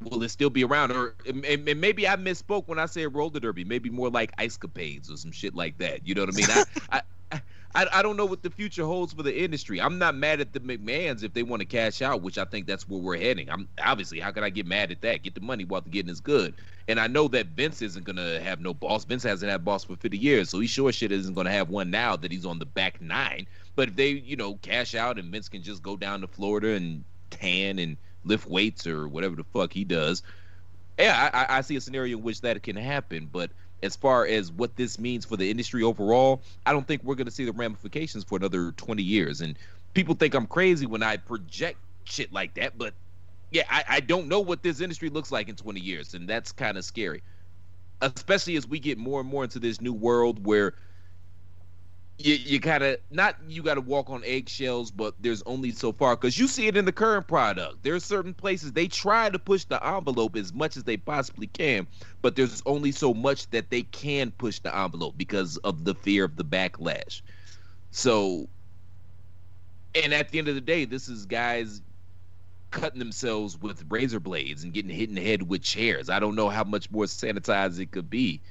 Will it still be around? Or and, and maybe I misspoke when I said roller derby. Maybe more like ice capades or some shit like that. You know what I mean? I, <laughs> I, I, I don't know what the future holds for the industry. I'm not mad at the McMahons if they want to cash out, which I think that's where we're heading. I'm obviously how can I get mad at that? Get the money while the getting is good. And I know that Vince isn't gonna have no boss. Vince hasn't had boss for 50 years, so he sure shit isn't gonna have one now that he's on the back nine. But if they, you know, cash out and Vince can just go down to Florida and tan and lift weights or whatever the fuck he does, yeah, I, I see a scenario in which that can happen. But as far as what this means for the industry overall, I don't think we're going to see the ramifications for another 20 years. And people think I'm crazy when I project shit like that, but yeah, I, I don't know what this industry looks like in 20 years, and that's kind of scary. Especially as we get more and more into this new world where you, you gotta not you gotta walk on eggshells, but there's only so far because you see it in the current product. There's certain places they try to push the envelope as much as they possibly can, but there's only so much that they can push the envelope because of the fear of the backlash. So, and at the end of the day, this is guys cutting themselves with razor blades and getting hit in the head with chairs. I don't know how much more sanitized it could be.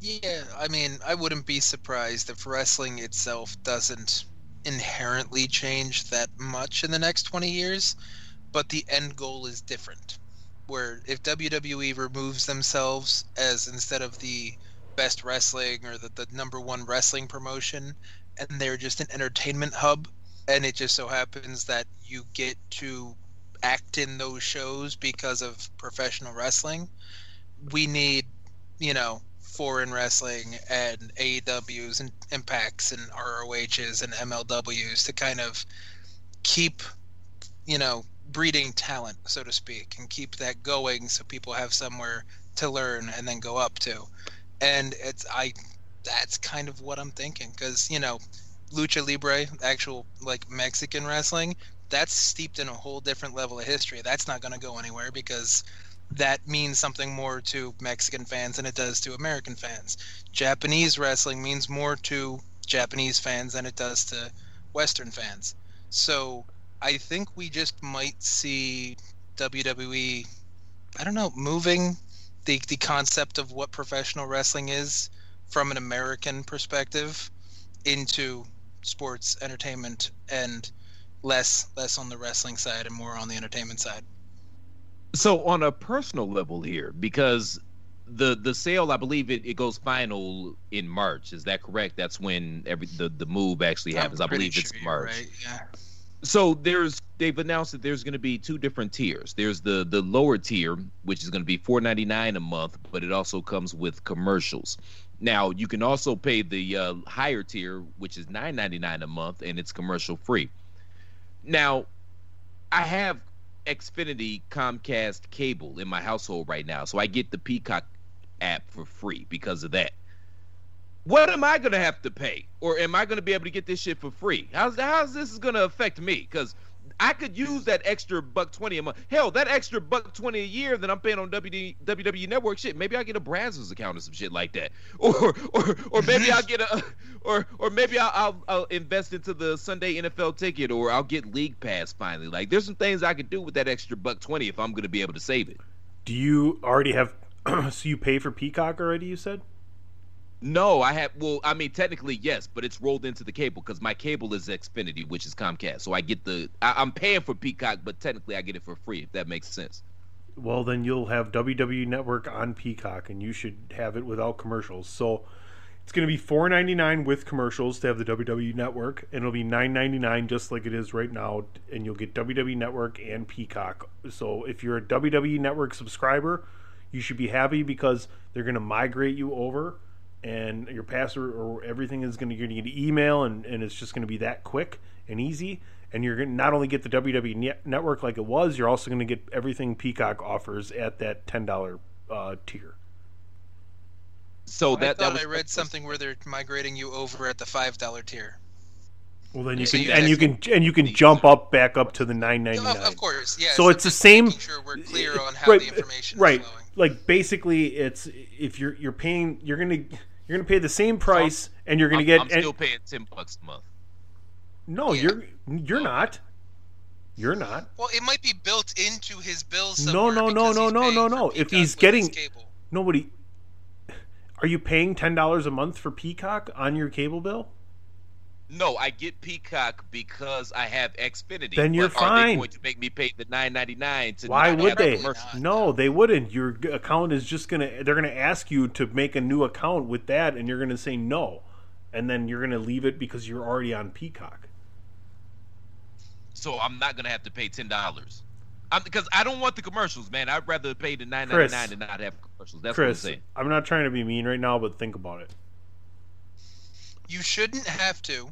Yeah, I mean, I wouldn't be surprised if wrestling itself doesn't inherently change that much in the next 20 years, but the end goal is different. Where if WWE removes themselves as instead of the best wrestling or the, the number one wrestling promotion, and they're just an entertainment hub, and it just so happens that you get to act in those shows because of professional wrestling, we need, you know, foreign wrestling and AEWs and Impacts and ROHs and MLWs to kind of keep, you know, breeding talent, so to speak, and keep that going so people have somewhere to learn and then go up to. And it's I that's kind of what I'm thinking because you know lucha libre, actual like Mexican wrestling, that's steeped in a whole different level of history. That's not going to go anywhere because that means something more to Mexican fans than it does to American fans. Japanese wrestling means more to Japanese fans than it does to Western fans. So I think we just might see WWE, I don't know, moving the, the concept of what professional wrestling is from an American perspective into sports entertainment and less less on the wrestling side and more on the entertainment side. So on a personal level here, because the the sale, I believe it, it goes final in March. Is that correct? That's when every the, the move actually happens. I believe it's sure you're March. right, yeah. So there's they've announced that there's going to be two different tiers. There's the the lower tier, which is going to be 4.99 a month, but it also comes with commercials. Now you can also pay the uh, higher tier, which is 9.99 a month, and it's commercial free. Now, I have Xfinity Comcast cable in my household right now, so I get the Peacock app for free because of that. What am I gonna have to pay, or am I gonna be able to get this shit for free? How's how's this gonna affect me? Because I could use that extra buck twenty a month. Hell, that extra buck twenty a year that I'm paying on WD, WWE Network shit. Maybe I get a Brazzers account or some shit like that, <laughs> or or or maybe I'll get a, <laughs> or or maybe I'll, I'll I'll invest into the Sunday NFL ticket, or I'll get League Pass finally. Like there's some things I could do with that extra buck twenty if I'm gonna be able to save it. Do you already have? <clears throat> so you pay for Peacock already? You said. No, I have. Well, I mean, technically yes, but it's rolled into the cable because my cable is Xfinity, which is Comcast. So I get the. I, I'm paying for Peacock, but technically I get it for free. If that makes sense. Well, then you'll have WWE Network on Peacock, and you should have it without commercials. So it's going to be four ninety nine with commercials to have the WWE Network, and it'll be nine ninety nine just like it is right now, and you'll get WWE Network and Peacock. So if you're a WWE Network subscriber, you should be happy because they're going to migrate you over, and your password or everything is going to you're going to get email, and, and it's just going to be that quick and easy. And you're going to not only get the WWE Network like it was, you're also going to get everything Peacock offers at that ten dollar uh, tier. So I that that was I read something where they're migrating you over at the five dollar tier. Well, then you So can you and you can and you can jump up back up to the nine ninety Of, nine. of course, yeah. So it's the same. Sure we're clear <laughs> on how right, the information right. Like basically, it's if you're you're paying, you're gonna you're gonna pay the same price, and you're gonna I'm, get. I'm and- still paying ten bucks a month. no, Yeah. you're you're not. You're not. Well, it might be built into his bill No, no, no, no, no, no, no. If he's getting cable. nobody, are you paying ten dollars a month for Peacock on your cable bill? No, I get Peacock because I have Xfinity. Then you're but Are they fine. going to make me pay the nine ninety nine to Why not would have they? commercials? No, they wouldn't. Your account is just gonna. They're gonna ask you to make a new account with that, and you're gonna say no, and then you're gonna leave it because you're already on Peacock. So I'm not gonna have to pay ten dollars. Because I don't want the commercials, man. I'd rather pay the nine ninety nine and not have commercials. That's Chris, what I'm saying. I'm not trying to be mean right now, but think about it. You shouldn't have to,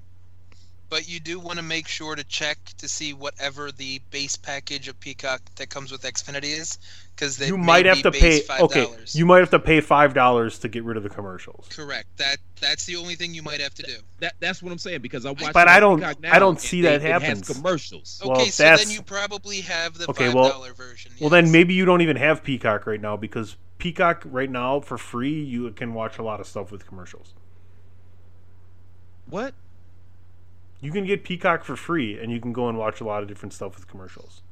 but you do want to make sure to check to see whatever the base package of Peacock that comes with Xfinity is, because you might have to pay. Okay, you might have to pay five dollars to get rid of the commercials. Correct. That that's the only thing you might have to do. That that's what I'm saying because I watch. But I don't- Peacock I don't and see they- that it has happens. commercials. Well, Okay, so that's- then you probably have the Okay, five well, dollar version. Well, then maybe you don't even have Peacock right now because Peacock right now for free you can watch a lot of stuff with commercials. What? You can get Peacock for free, and you can go and watch a lot of different stuff with commercials.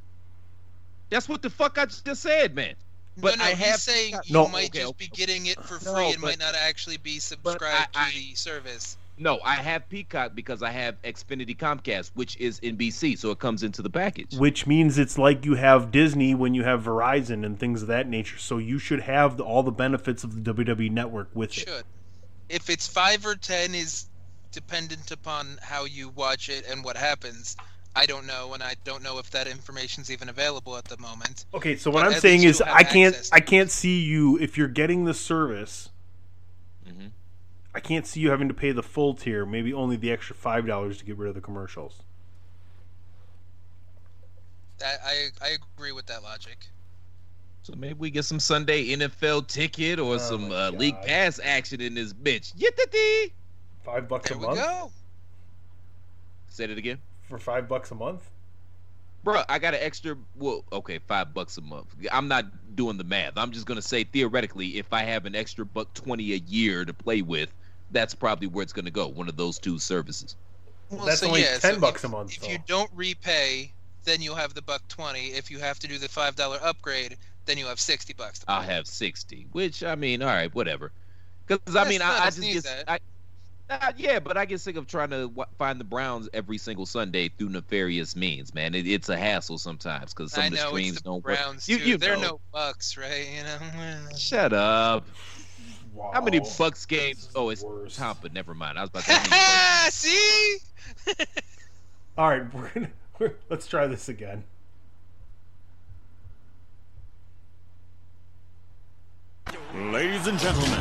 That's what the fuck I just said, man. But no, no, I have he's saying you No. might Okay, just okay. be getting it for free No, and might not actually be subscribed I- to the service. No, I have Peacock because I have Xfinity Comcast, which is NBC, so it comes into the package. Which means it's like you have Disney when you have Verizon and things of that nature. So you should have the, all the benefits of the WWE network with it. Should. If it's five or ten is dependent upon how you watch it and what happens. I don't know, and I don't know if that information's even available at the moment. Okay, so what But I'm saying is I can't. I can't see you if you're getting the service. Mhm. I can't see you having to pay the full tier, maybe only the extra five dollars to get rid of the commercials. That I I agree with that logic. So maybe we get some Sunday NFL ticket or Oh some uh, league pass action in this bitch. Yittity! Five bucks There a we month. go. Say that again. for five bucks a month. Bro, I got an extra. Well, okay, five bucks a month. I'm not doing the math. I'm just gonna say theoretically, if I have an extra buck twenty a year to play with, that's probably where it's gonna go. One of those two services. Well, That's so only yeah, ten so bucks if, a month. If though. you don't repay, then you'll have the buck twenty. If you have to do the five dollar upgrade, then you have sixty bucks. I'll have sixty, which I mean, all right, whatever. Because I mean, I, I, I a just sneeze get, at. I, uh, yeah, but I get sick of trying to w- find the Browns every single Sunday through nefarious means, man. It, it's a hassle sometimes because some I of the know streams it's the don't Browns work. You, too. you They're know. no bucks, right? You know. <laughs> Shut up. How many Bucks games? Oh, it's worst. Tampa. Never mind. I was about to say. how many Bucks- <laughs> See? All right, we're gonna <laughs> we're, let's try this again. Ladies and gentlemen,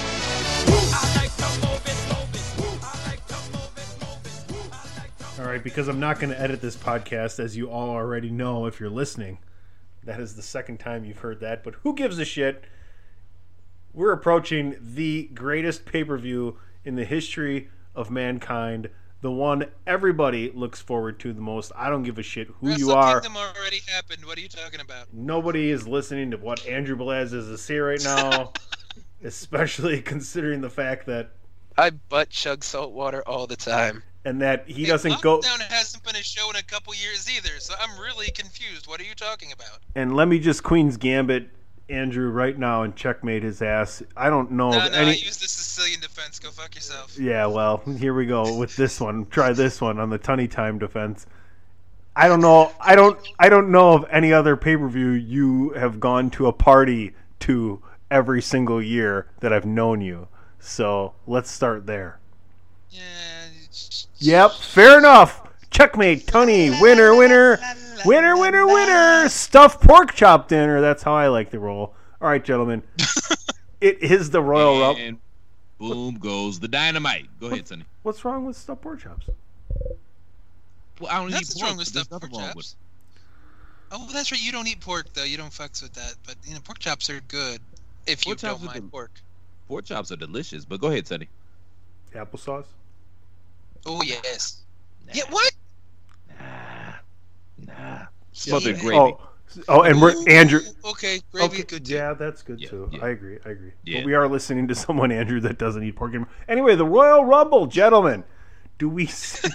All right, because I'm not going to edit this podcast, as you all already know if you're listening. That is the second time you've heard that, but who gives a shit? We're approaching the greatest pay per view in the history of mankind, the one everybody looks forward to the most. I don't give a shit who you are. Kingdom already happened. What are you talking about? Nobody is listening to what Andrew Blaz is to say right now, <laughs> especially <laughs> considering the fact that I butt chug salt water all the time. And that he Hey, doesn't go. Lockdown hasn't been a show in a couple years either, so I'm really confused. What are you talking about? And let me just Queen's Gambit Andrew right now and checkmate his ass. I don't know No, of no, any. I use the Sicilian defense. Go fuck yourself. Yeah, well, here we go with this one. Try this one on the Tunny Time defense. I don't know. I don't. I don't know of any other pay per view you have gone to a party to every single year that I've known you. So let's start there. Yeah. It's- Yep, fair enough. Checkmate, Tony, winner, winner, winner, winner, winner. Stuffed pork chop dinner. That's how I like the roll. All right, gentlemen. <laughs> it is the Royal Rumble. and boom goes the dynamite. Go ahead, Sonny. What's wrong with stuffed pork chops? Well, I don't eat Nothing's pork. wrong with stuffed pork nothing wrong with chops. Oh, that's right. You don't eat pork though. You don't fucks with that. But you know, pork chops are good if you Pork chops don't are mind good. pork. Pork chops are delicious, but go ahead, Sonny. Applesauce? Oh yes. Yeah. What? Nah, nah. See, Smothered man. gravy. Oh, oh, and we're Ooh, Andrew. Okay, gravy Okay, good too. yeah, that's good Yeah, too. yeah. I agree. I agree. Yeah. But we are listening to <laughs> someone, Andrew, that doesn't eat pork. anymore. Anyway, the Royal Rumble, gentlemen. Do we <laughs> see,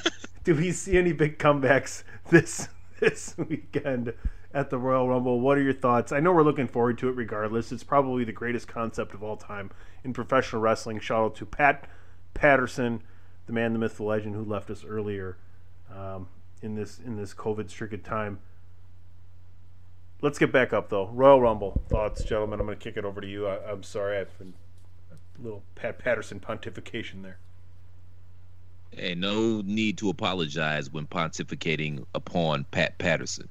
do we see any big comebacks this <laughs> this weekend at the Royal Rumble? What are your thoughts? I know we're looking forward to it regardless. It's probably the greatest concept of all time in professional wrestling. Shout out to Pat Patterson, the man, the myth, the legend, who left us earlier um, in this in this COVID stricken time. Let's get back up though. Royal Rumble thoughts, gentlemen. I'm going to kick it over to you. I, I'm sorry, I've been a little Pat Patterson pontification there. Hey, no need to apologize when pontificating upon Pat Patterson.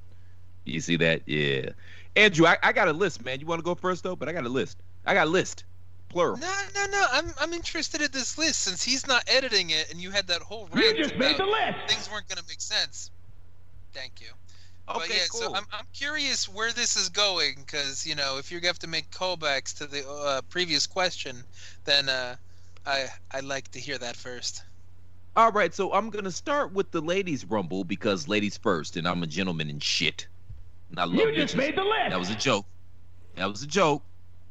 You see that? Yeah. Andrew, I, I got a list, man. You want to go first though? But I got a list. I got a list. Plural. No, no, no. I'm I'm interested in this list since he's not editing it, and you had that whole rant You just made the list. things weren't gonna make sense. Thank you. Okay, but yeah, cool. so I'm, I'm curious where this is going because you know if you're gonna have to make callbacks to the uh, previous question, then uh, I I like to hear that first. All right, so I'm gonna start with the ladies' rumble because ladies first, and I'm a gentleman and shit. And I love You just bitches. made the list. That was a joke. That was a joke.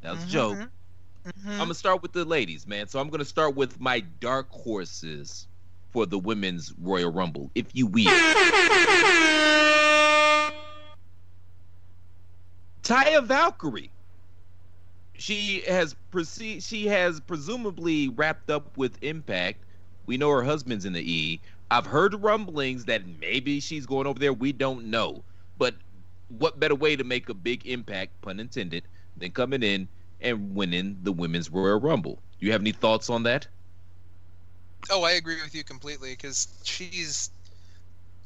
That was a joke. Mhm. I'm gonna start with the ladies, man. So I'm gonna start with my dark horses for the women's Royal Rumble, if you will. Taya Valkyrie. She has proceed. She has presumably wrapped up with Impact. We know her husband's in the E. I've heard rumblings that maybe she's going over there. We don't know. But what better way to make a big impact, pun intended, than coming in and winning the women's Royal Rumble? Do you have any thoughts on that? Oh, I agree with you completely because she's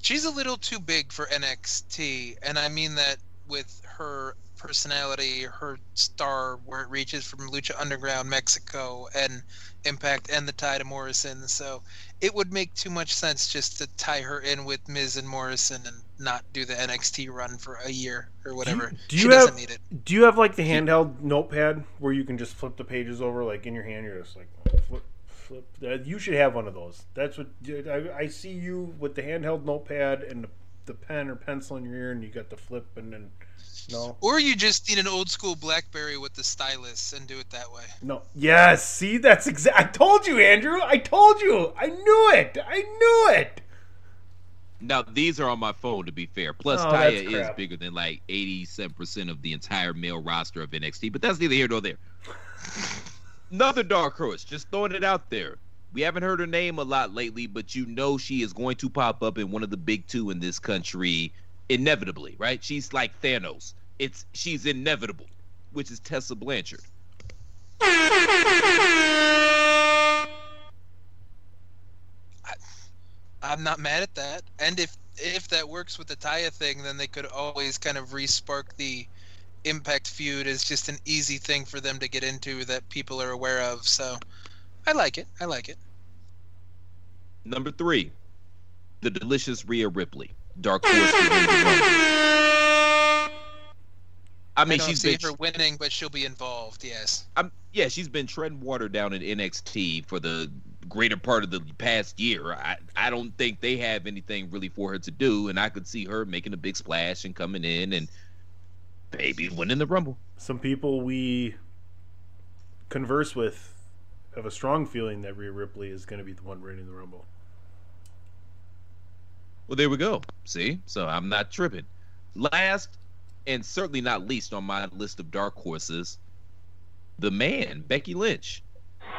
she's a little too big for NXT, and I mean that with her personality, her star, where it reaches from Lucha Underground, Mexico, and Impact, and the tie to Morrison. So it would make too much sense just to tie her in with Miz and Morrison and not do the NXT run for a year or whatever. Do you doesn't have need it. Do you have like the handheld notepad where you can just flip the pages over, like in your hand? You're just like flip, flip. Uh, You should have one of those. That's what I, I see you with the handheld notepad and the, the pen or pencil in your ear, and you got the flip, and then no, Or you just need an old school BlackBerry with the stylus and do it that way. no. Yes, see, that's exact. I told you, Andrew. I told you. I knew it. I knew it. Now these are on my phone to be fair. Plus Oh, Taya is bigger than like eighty seven percent of the entire male roster of NXT, but that's neither here nor there. <laughs> Another dark horse, just throwing it out there. We haven't heard her name a lot lately, but you know she is going to pop up in one of the big two in this country inevitably, right? She's like Thanos. It's she's inevitable, which is Tessa Blanchard. <laughs> I'm not mad at that. And if if that works with the Taya thing, then they could always kind of re-spark the Impact feud as just an easy thing for them to get into that people are aware of. So I like it. I like it. Number three, the delicious Rhea Ripley, dark horse. I mean, don't she's been her winning, but she'll be involved. Yes. I'm, yeah, she's been treading water down in NXT for the greater part of the past year. I, I don't think they have anything really for her to do, and I could see her making a big splash and coming in and maybe winning the Rumble. Some people we converse with have a strong feeling that Rhea Ripley is going to be the one winning the Rumble. Well, there we go. See, so I'm not tripping. Last and certainly not least on my list of dark horses, the man Becky Lynch.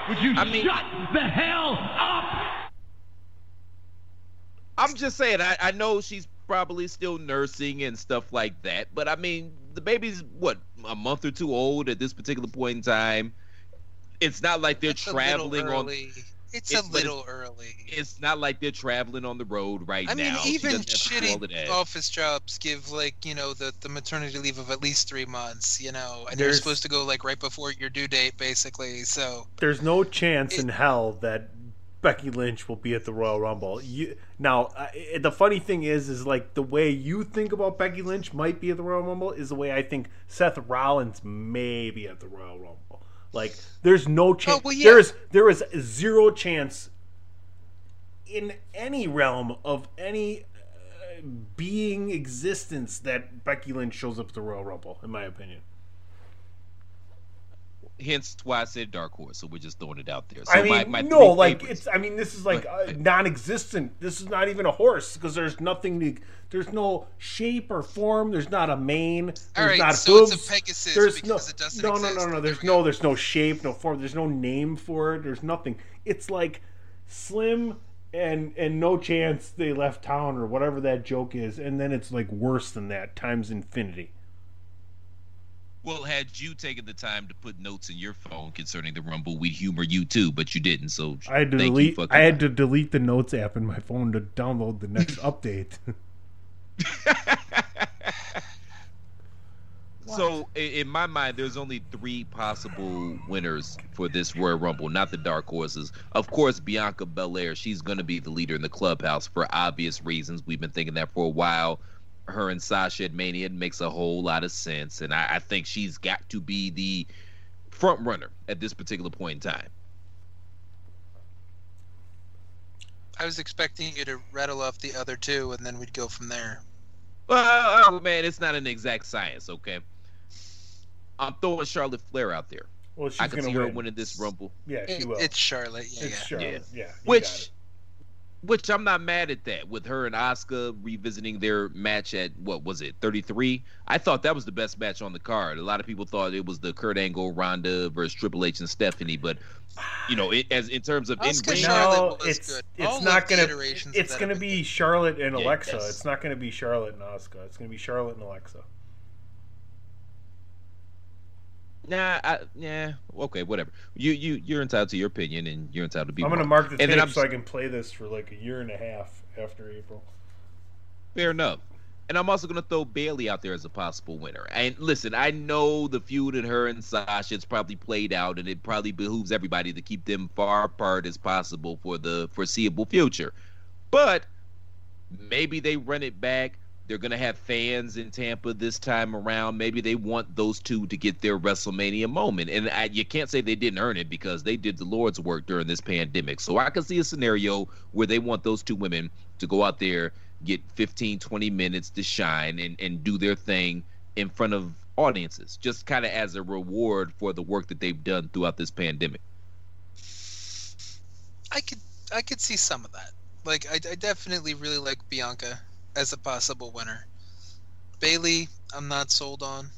Would you I mean- shut the hell up? I'm just saying, I, I know she's probably still nursing and stuff like that, but I mean, the baby's what a month or two old at this particular point in time. It's not like they're It's a traveling little on. Early. It's, It's- a but little early. It's not like they're traveling on the road right I mean, now. She even doesn't have to do all of shitty office jobs give like you know the, the maternity leave of at least three months. You know, and you're supposed to go like right before your due date, basically. So There's no chance in hell that Becky Lynch will be at the Royal Rumble. You, now, uh, the funny thing is, is like the way you think about Becky Lynch might be at the Royal Rumble is the way I think Seth Rollins may be at the Royal Rumble. Like, there's no chance. well, yeah. There is there is zero chance in any realm of any uh, being existence that Becky Lynch shows up at the Royal Rumble. In my opinion. Hence why I said dark horse. So we're just throwing it out there. So I mean, my, my no, like favorites- it's. I mean, this is like uh, non-existent. This is not even a horse because there's nothing to. There's no shape or form. There's not a mane. There's All right, not so it's a. Pegasus there's because no, it doesn't no, exist. no, no, no. There's we no. There's no shape, no form. There's no name for it. There's nothing. It's like slim and and no chance they left town or whatever that joke is, and then it's like worse than that times infinity. Well, had you taken the time to put notes in your phone concerning the Rumble, we'd humor you too, but you didn't. So I had to delete. I had to delete the notes app in my phone to download the next <laughs> update. <laughs> So in my mind, there's only three possible winners for this Royal Rumble, not the dark horses. Of course, Bianca Belair, she's going to be the leader in the clubhouse for obvious reasons. We've been thinking that for a while. Her and Sasha at Mania it makes a whole lot of sense, and I, I think she's got to be the front runner at this particular point in time. I was expecting you to rattle off the other two, and then we'd go from there. Well, oh, oh man, it's not an exact science, okay? I'm throwing Charlotte Flair out there. Well, she's I can gonna see her winning this Rumble. Yeah, she It- will. it's Charlotte. Yeah, It's yeah. Charlotte. Yeah, you got Which, it. Which I'm not mad at that. With her and Asuka revisiting their match at what was it, 33? I thought that was the best match on the card. A lot of people thought it was the Kurt Angle Ronda versus Triple H and Stephanie, but you know, it, as in terms of in Asuka ring, Charlotte No, was it's good. it's All not gonna. It's gonna be Charlotte and Yeah, Alexa. yes. It's not gonna be Charlotte and Asuka. It's gonna be Charlotte and Alexa. Nah, I, yeah, okay, whatever. You you you're entitled to your opinion, and you're entitled to be. I'm gonna mark the and tape so I can play this for like a year and a half after April. Fair enough. And I'm also going to throw Bayley out there as a possible winner. And listen, I know the feud in her and Sasha it's probably played out, and it probably behooves everybody to keep them far apart as possible for the foreseeable future. But maybe they run it back. They're going to have fans in Tampa this time around. Maybe they want those two to get their WrestleMania moment. And I, you can't say they didn't earn it because they did the Lord's work during this pandemic. So I can see a scenario where they want those two women to go out there, get 15, 20 minutes to shine and, and do their thing in front of audiences, just kind of as a reward for the work that they've done throughout this pandemic. I could I could see some of that. Like I, I definitely really like Bianca as a possible winner. Bayley, I'm not sold on,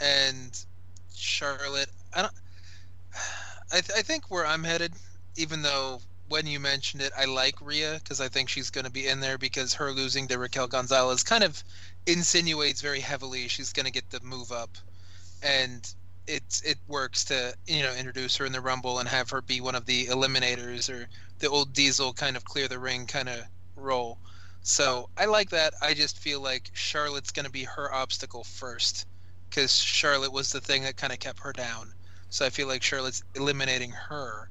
and Charlotte, I don't. I, th- I think where I'm headed, even though when you mentioned it, I like Rhea because I think she's going to be in there because her losing to Raquel Gonzalez kind of insinuates very heavily she's going to get the move up, and it's it works to you know introduce her in the Rumble and have her be one of the eliminators or the old Diesel kind of clear the ring kind of role. So I like that. I just feel like Charlotte's going to be her obstacle first because Charlotte was the thing that kind of kept her down. So I feel like Charlotte's eliminating her.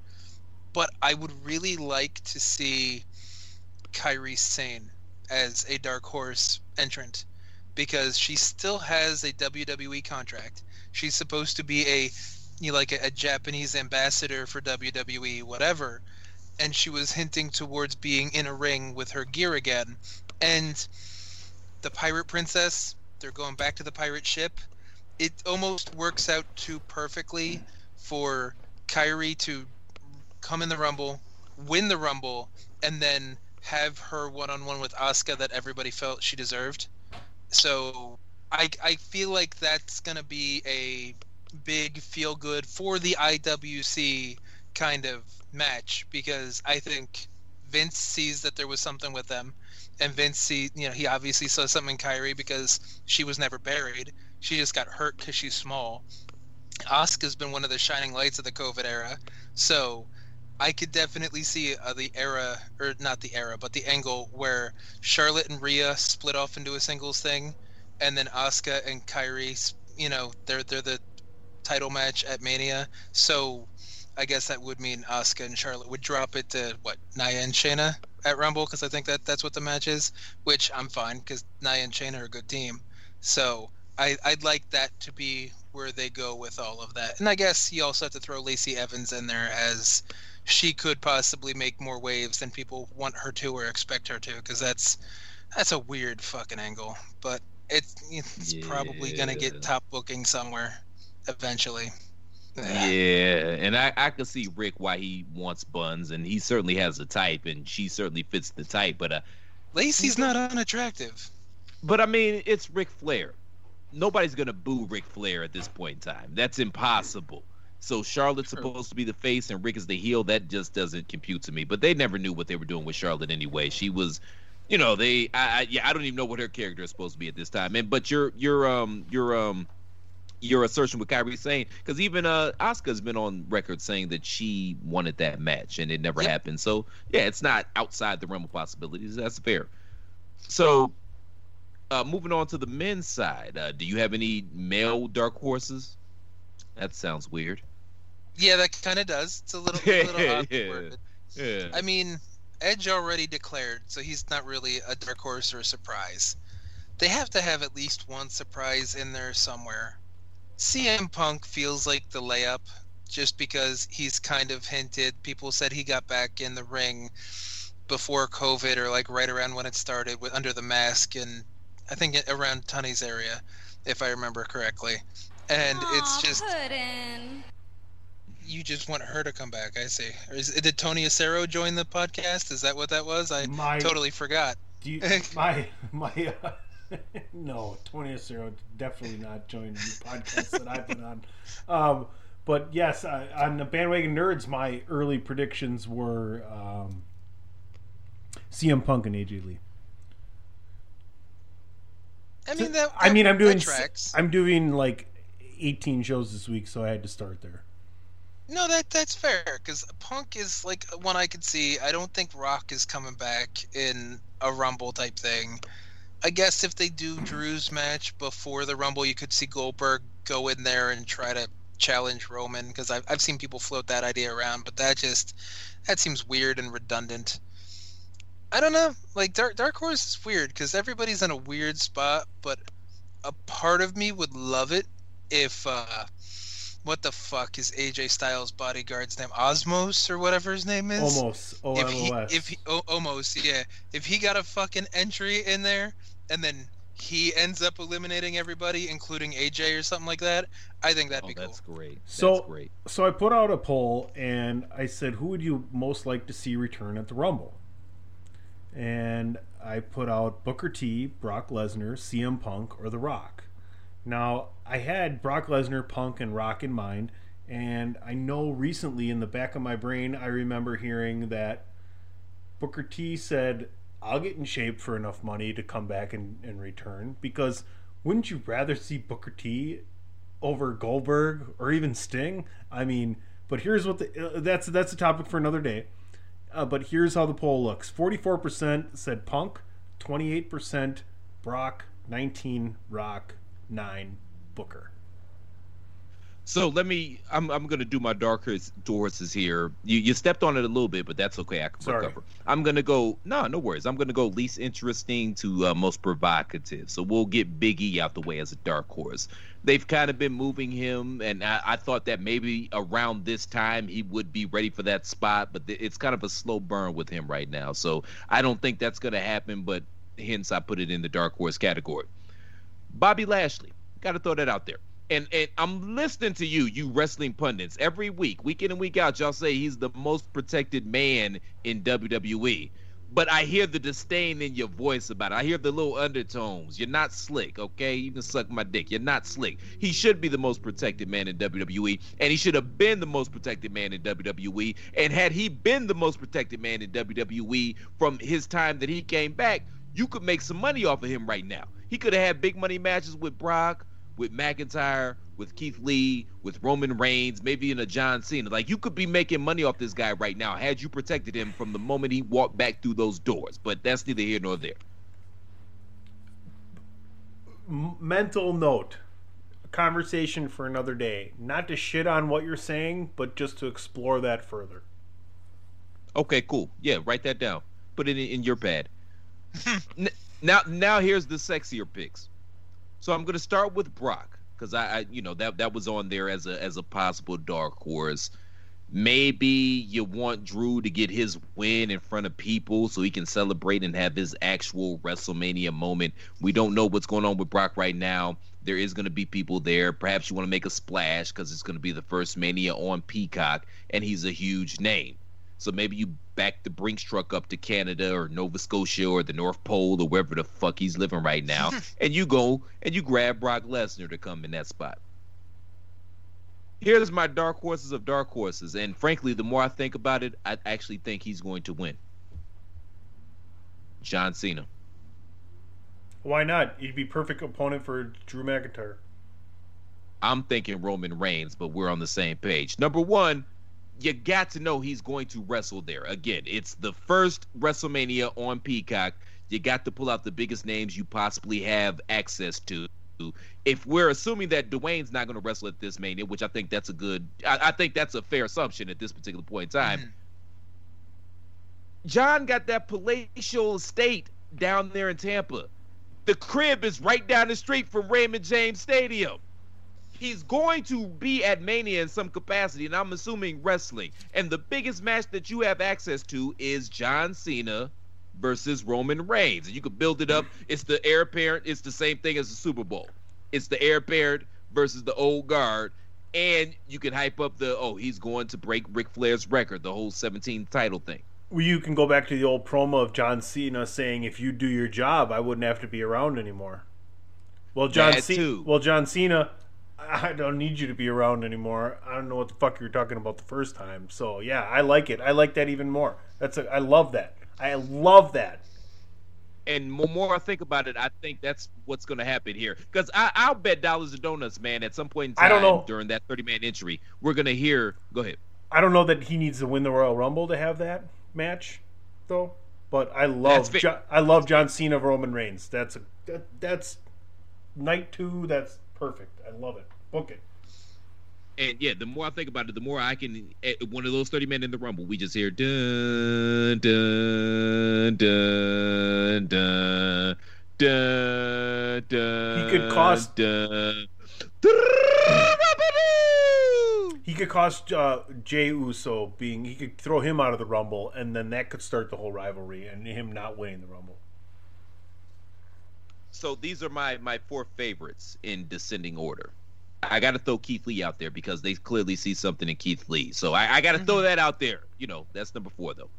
But I would really like to see Kairi Sane as a dark horse entrant because she still has a WWE contract. She's supposed to be a you know, like a, a Japanese ambassador for WWE, whatever and she was hinting towards being in a ring with her gear again. And the pirate princess, they're going back to the pirate ship. It almost works out too perfectly for Kairi to come in the Rumble, win the Rumble, and then have her one on one with Asuka that everybody felt she deserved. So I I feel like that's gonna be a big feel good for the IWC kind of match because I think Vince sees that there was something with them, and Vince see you know he obviously saw something in Kairi because she was never buried. She just got hurt because she's small. Asuka's been one of the shining lights of the COVID era, so I could definitely see uh, the era, or not the era, but the angle where Charlotte and Rhea split off into a singles thing, and then Asuka and Kairi, you know, they're they're the title match at Mania. So I guess that would mean Asuka and Charlotte would drop it to what Nia and Shayna at Rumble because I think that that's what the match is, which I'm fine because Nia and Shayna are a good team. So I I'd like that to be where they go with all of that, and I guess you also have to throw Lacey Evans in there as she could possibly make more waves than people want her to or expect her to because that's that's a weird fucking angle, but it's it's probably gonna get top booking somewhere eventually. Yeah, and I, I can see Ric why he wants buns, and he certainly has a type, and she certainly fits the type. But uh, Lacey's not unattractive. but I mean, it's Ric Flair. Nobody's gonna boo Ric Flair at this point in time. That's impossible. So Charlotte's supposed to be the face, and Ric is the heel. That just doesn't compute to me. But they never knew what they were doing with Charlotte anyway. She was, you know, they. I, I yeah, I don't even know what her character is supposed to be at this time. And but your your um your um your assertion with Kairi Sane because even uh Asuka's been on record saying that she wanted that match and it never happened. So yeah, it's not outside the realm of possibilities. That's fair. So uh moving on to the men's side, uh, do you have any male dark horses? That sounds weird. Yeah, that kind of does. It's a little, a little <laughs> Yeah, awkward. yeah. I mean, Edge already declared, so he's not really a dark horse or a surprise. They have to have at least one surprise in there somewhere. CM Punk feels like the layup just because he's kind of hinted. People said he got back in the ring before COVID or like right around when it started with under the mask and I think around Tunney's area, if I remember correctly. And it's just you just want her to come back. I see. Or is, did Tony Acero join the podcast? Is that what that was? I My- totally forgot. Do you, <laughs> my my uh, <laughs> no Tony Acero definitely not joining the podcast that I've been on. Um, but yes, I, on the bandwagon nerds, my early predictions were um, CM Punk and AJ Lee. I mean that. I mean, I'm doing. I'm doing like 18 shows this week, so I had to start there. No, that that's fair because Punk is like one I could see. I don't think Rock is coming back in a Rumble type thing, I guess if they do Drew's match before the Rumble, you could see Goldberg go in there and try to challenge Roman because I've I've seen people float that idea around, but that just that seems weird and redundant. I don't know. Like Dark Dark Horse is weird because everybody's in a weird spot, but a part of me would love it if uh what the fuck is AJ Styles' bodyguard's name? Osmos or whatever his name is. Almost. O If he, O S. if he, oh, almost, yeah. If he got a fucking entry in there, and then he ends up eliminating everybody, including AJ or something like that, I think that'd Oh, be cool. that's great. So, that's great. so I put out a poll and I said, who would you most like to see return at the Rumble? And I put out Booker T, Brock Lesnar, CM Punk, or The Rock. Now, I had Brock Lesnar, Punk, and Rock in mind, and I know recently in the back of my brain, I remember hearing that Booker T said, I'll get in shape for enough money to come back and, and return. Because wouldn't you rather see Booker T over Goldberg or even Sting? I mean, but here's what the uh, that's that's a topic for another day. Uh, but here's how the poll looks: forty-four percent said Punk, twenty-eight percent Brock, nineteen Rock, nine Booker. So let me. I'm I'm gonna do my dark horse- horses here. You you stepped on it a little bit, but that's okay. I can Sorry. recover. I'm gonna go. No, no worries. I'm gonna go least interesting to uh, most provocative. So we'll get Big E out the way as a dark horse. They've kind of been moving him, and I, I thought that maybe around this time he would be ready for that spot, but th- it's kind of a slow burn with him right now. So I don't think that's gonna happen. But hence I put it in the dark horse category. Bobby Lashley. Got to throw that out there. And and I'm listening to you, you wrestling pundits, every week, week in and week out. Y'all say he's the most protected man in WWE. But I hear the disdain in your voice about it. I hear the little undertones. You're not slick, okay? You can suck my dick. You're not slick. He should be the most protected man in WWE, and he should have been the most protected man in WWE. And had he been the most protected man in WWE from his time that he came back, you could make some money off of him right now. He could have had big money matches with Brock, with McIntyre, with Keith Lee, with Roman Reigns, maybe in a John Cena. Like you could be making money off this guy right now had you protected him from the moment he walked back through those doors. But that's neither here nor there. Mental note: a conversation for another day. Not to shit on what you're saying, but just to explore that further. Okay, cool. Yeah, write that down. Put it in, in your pad. <laughs> Now, now here's the sexier picks. So I'm gonna start with Brock because I, I, you know, that that was on there as a as a possible dark horse. Maybe you want Drew to get his win in front of people so he can celebrate and have his actual WrestleMania moment. We don't know what's going on with Brock right now. There is going to be people there. Perhaps you want to make a splash because it's going to be the first Mania on Peacock, and he's a huge name. So maybe you back the Brinks truck up to Canada or Nova Scotia or the North Pole or wherever the fuck he's living right now, <laughs> and you go and you grab Brock Lesnar to come in that spot. Here's my dark horses of dark horses, and frankly, the more I think about it, I actually think he's going to win. John Cena. Why not? He'd be perfect opponent for Drew McIntyre. I'm thinking Roman Reigns, but we're on the same page. Number one, you got to know he's going to wrestle there. Again, it's the first WrestleMania on Peacock. You got to pull out the biggest names you possibly have access to. If we're assuming that Dwayne's not going to wrestle at this Mania, which I think that's a good, I, I think that's a fair assumption at this particular point in time. Mm-hmm. John got that palatial estate down there in Tampa. The crib is right down the street from Raymond James Stadium he's going to be at Mania in some capacity, and I'm assuming wrestling. And the biggest match that you have access to is John Cena versus Roman Reigns. And you can build it up. It's the heir apparent. It's the same thing as the Super Bowl. It's the heir apparent versus the old guard. And you can hype up the, oh, he's going to break Ric Flair's record, the whole 17 title thing. Well, you can go back to the old promo of John Cena saying, "If you do your job, I wouldn't have to be around anymore." Well, John Cena. Well, John Cena. I don't need you to be around anymore. I don't know what the fuck you were talking about the first time. So yeah, I like it. I like that even more. That's a, I love that. I love that. And more, more I think about it, I think that's what's going to happen here. Because I'll bet dollars and donuts, man. At some point in time I don't know. during that 30 man entry, we're going to hear. Go ahead. I don't know that he needs to win the Royal Rumble to have that match, though. But I love I love John Cena Roman Reigns. That's a that, that's night two. That's perfect. I love it. Book it. And yeah, the more I think about it, the more I can. One of those thirty men in the rumble, we just hear dun dun dun dun dun dun. He could cost- dun. He could cost uh, Jey Uso being. He could throw him out of the Rumble, and then that could start the whole rivalry, and him not winning the Rumble. So these are my my four favorites in descending order. I got to throw Keith Lee out there because they clearly see something in Keith Lee. So I, I got to throw that out there. You know, that's number four though.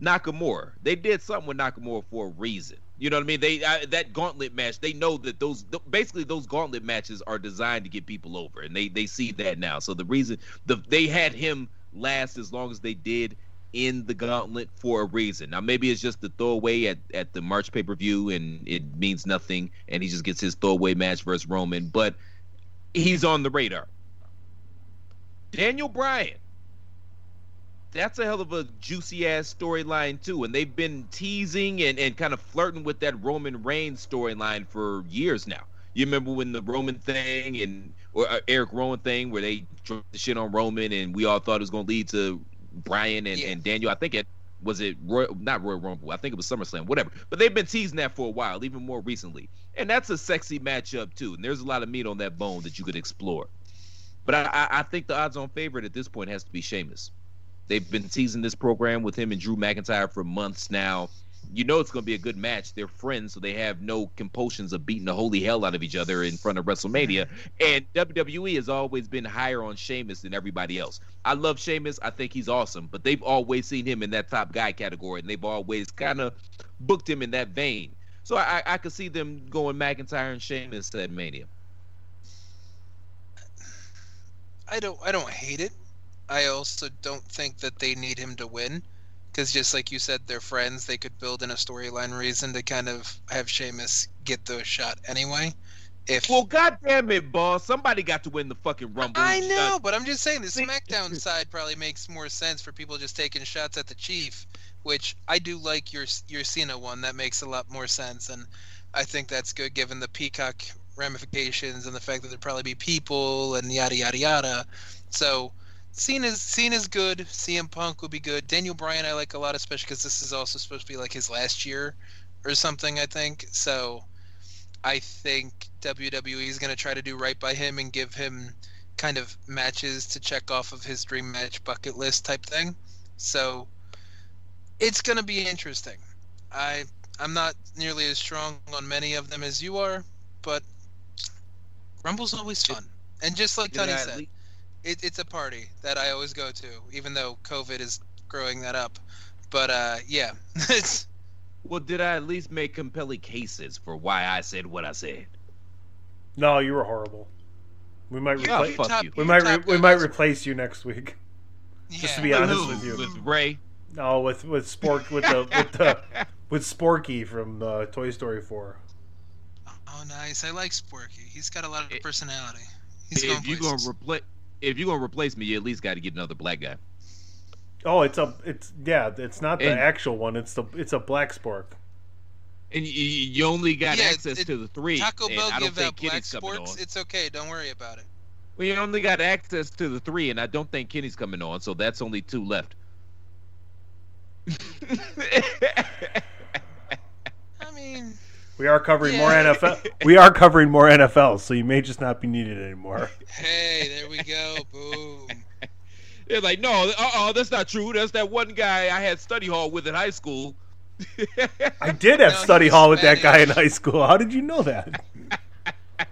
Nakamura, they did something with Nakamura for a reason. You know what I mean? They uh, that gauntlet match. They know that those th- basically those gauntlet matches are designed to get people over, and they they see that now. So the reason the they had him last as long as they did in the gauntlet for a reason. Now maybe it's just the throwaway at, at the March pay per view and it means nothing and he just gets his throwaway match versus Roman, but he's on the radar. Daniel Bryan. That's a hell of a juicy ass storyline too. And they've been teasing and, and kind of flirting with that Roman Reigns storyline for years now. You remember when the Roman thing and or uh, Erick Rowan thing where they dropped the shit on Roman and we all thought it was gonna lead to Brian and, Yeah. and Daniel. I think it was it Roy, not Royal Rumble. I think it was SummerSlam, whatever. But they've been teasing that for a while, even more recently. And that's a sexy matchup too. And there's a lot of meat on that bone that you could explore. But I, I, I think the odds-on favorite at this point has to be Sheamus. They've been teasing this program with him and Drew McIntyre for months now. You know it's going to be a good match. They're friends, so they have no compulsions of beating the holy hell out of each other in front of WrestleMania. And WWE has always been higher on Sheamus than everybody else. I love Sheamus. I think he's awesome, but they've always seen him in that top guy category, and they've always kind of booked him in that vein. So I, I could see them going McIntyre and Sheamus at Mania. I don't I don't hate it. I also don't think that they need him to win because just like you said, they're friends. They could build in a storyline reason to kind of have Sheamus get the shot anyway. If Well, goddamn it, boss! Somebody got to win the fucking Rumble. I know, but I'm just saying the SmackDown <laughs> side probably makes more sense for people just taking shots at the Chief, which I do like your your Cena one. That makes a lot more sense, and I think that's good given the Peacock ramifications and the fact that there'd probably be people and yada yada yada. So Cena's Cena's good. CM Punk would be good. Daniel Bryan I like a lot, especially because this is also supposed to be like his last year or something. I think so. I think WWE is going to try to do right by him and give him kind of matches to check off of his dream match bucket list type thing. So it's going to be interesting. I I'm not nearly as strong on many of them as you are, but Rumble's always fun. And just like Tony said, it, it's a party that I always go to, even though COVID is growing that up. But uh, yeah, it's <laughs> Well, did I at least make compelling cases for why I said what I said? No, you were horrible. We might Yeah, replace. fuck top- you. We might re- we might replace you next week. Just to yeah. be honest with you. With Ray. No, with with Spork with the with the <laughs> with Sporky from uh, Toy Story Four. Oh, nice. I like Sporky. He's got a lot of personality. He's If going you gonna places. Replace, if you're gonna replace me, you at least got to get another black guy. Oh, it's a it's yeah, it's not the And- actual one. It's the it's a black Spork. And you, you only got Yeah, access it- to the three. Taco and Bell I don't give think out black Kenny's coming sports. It's okay. Don't worry about it. We only got access to the three, and I don't think Kenny's coming on, so that's only two left. <laughs> I mean, We are covering more NFL. <laughs> We are covering more NFL, so you may just not be needed anymore. hey, there we go. Boom. <laughs> They're like, no, uh oh, that's not true. That's that one guy I had study hall with in high school. I did have No, study hall with that guy in high school. How did you know that? <laughs>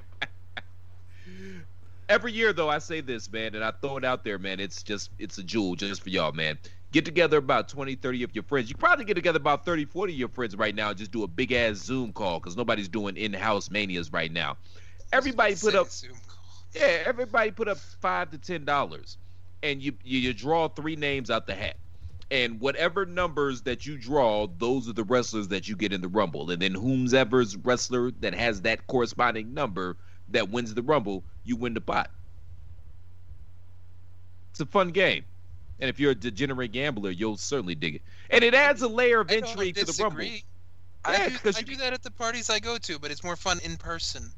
Every year, though, I say this, man, and I throw it out there, man. It's just, it's a jewel just for y'all, man. Get together about 20, 30 of your friends. You probably get together about 30, 40 of your friends right now. and Just do a big ass Zoom call because nobody's doing in house manias right now. Everybody put up Zoom. Yeah, everybody put up five to ten dollars, and you, you you draw three names out the hat, and whatever numbers that you draw, those are the wrestlers that you get in the rumble, and then whomsoever's wrestler that has that corresponding number that wins the rumble, you win the pot. It's a fun game. And if you're a degenerate gambler, you'll certainly dig it. And it adds a layer of intrigue to the Rumble. Yeah, I do, I do that at the parties I go to, but it's more fun in person.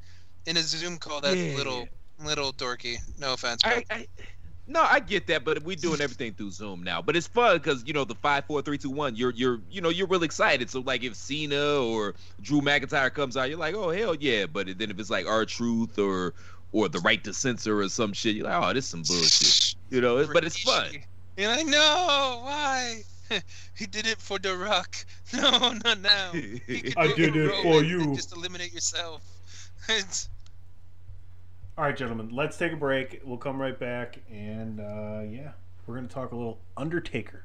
In a Zoom call, that's Yeah. little little dorky. No offense. I. I, no, I get that, but we're doing everything through Zoom now. But it's fun because you know the five, four, three, two, one. You're you're you know you're really excited. So like if Cena or Drew McIntyre comes out, you're like, oh hell yeah. But then if it's like R-Truth or or the Right to Censor or some shit, you're like, oh this is some bullshit. You know, but it's fun. And I know why. <laughs> he did it for The Rock. <laughs> No, not now. He <laughs> I do did it for you. Just eliminate yourself. It's, All right, gentlemen, let's take a break. We'll come right back, and uh, yeah, we're gonna talk a little Undertaker.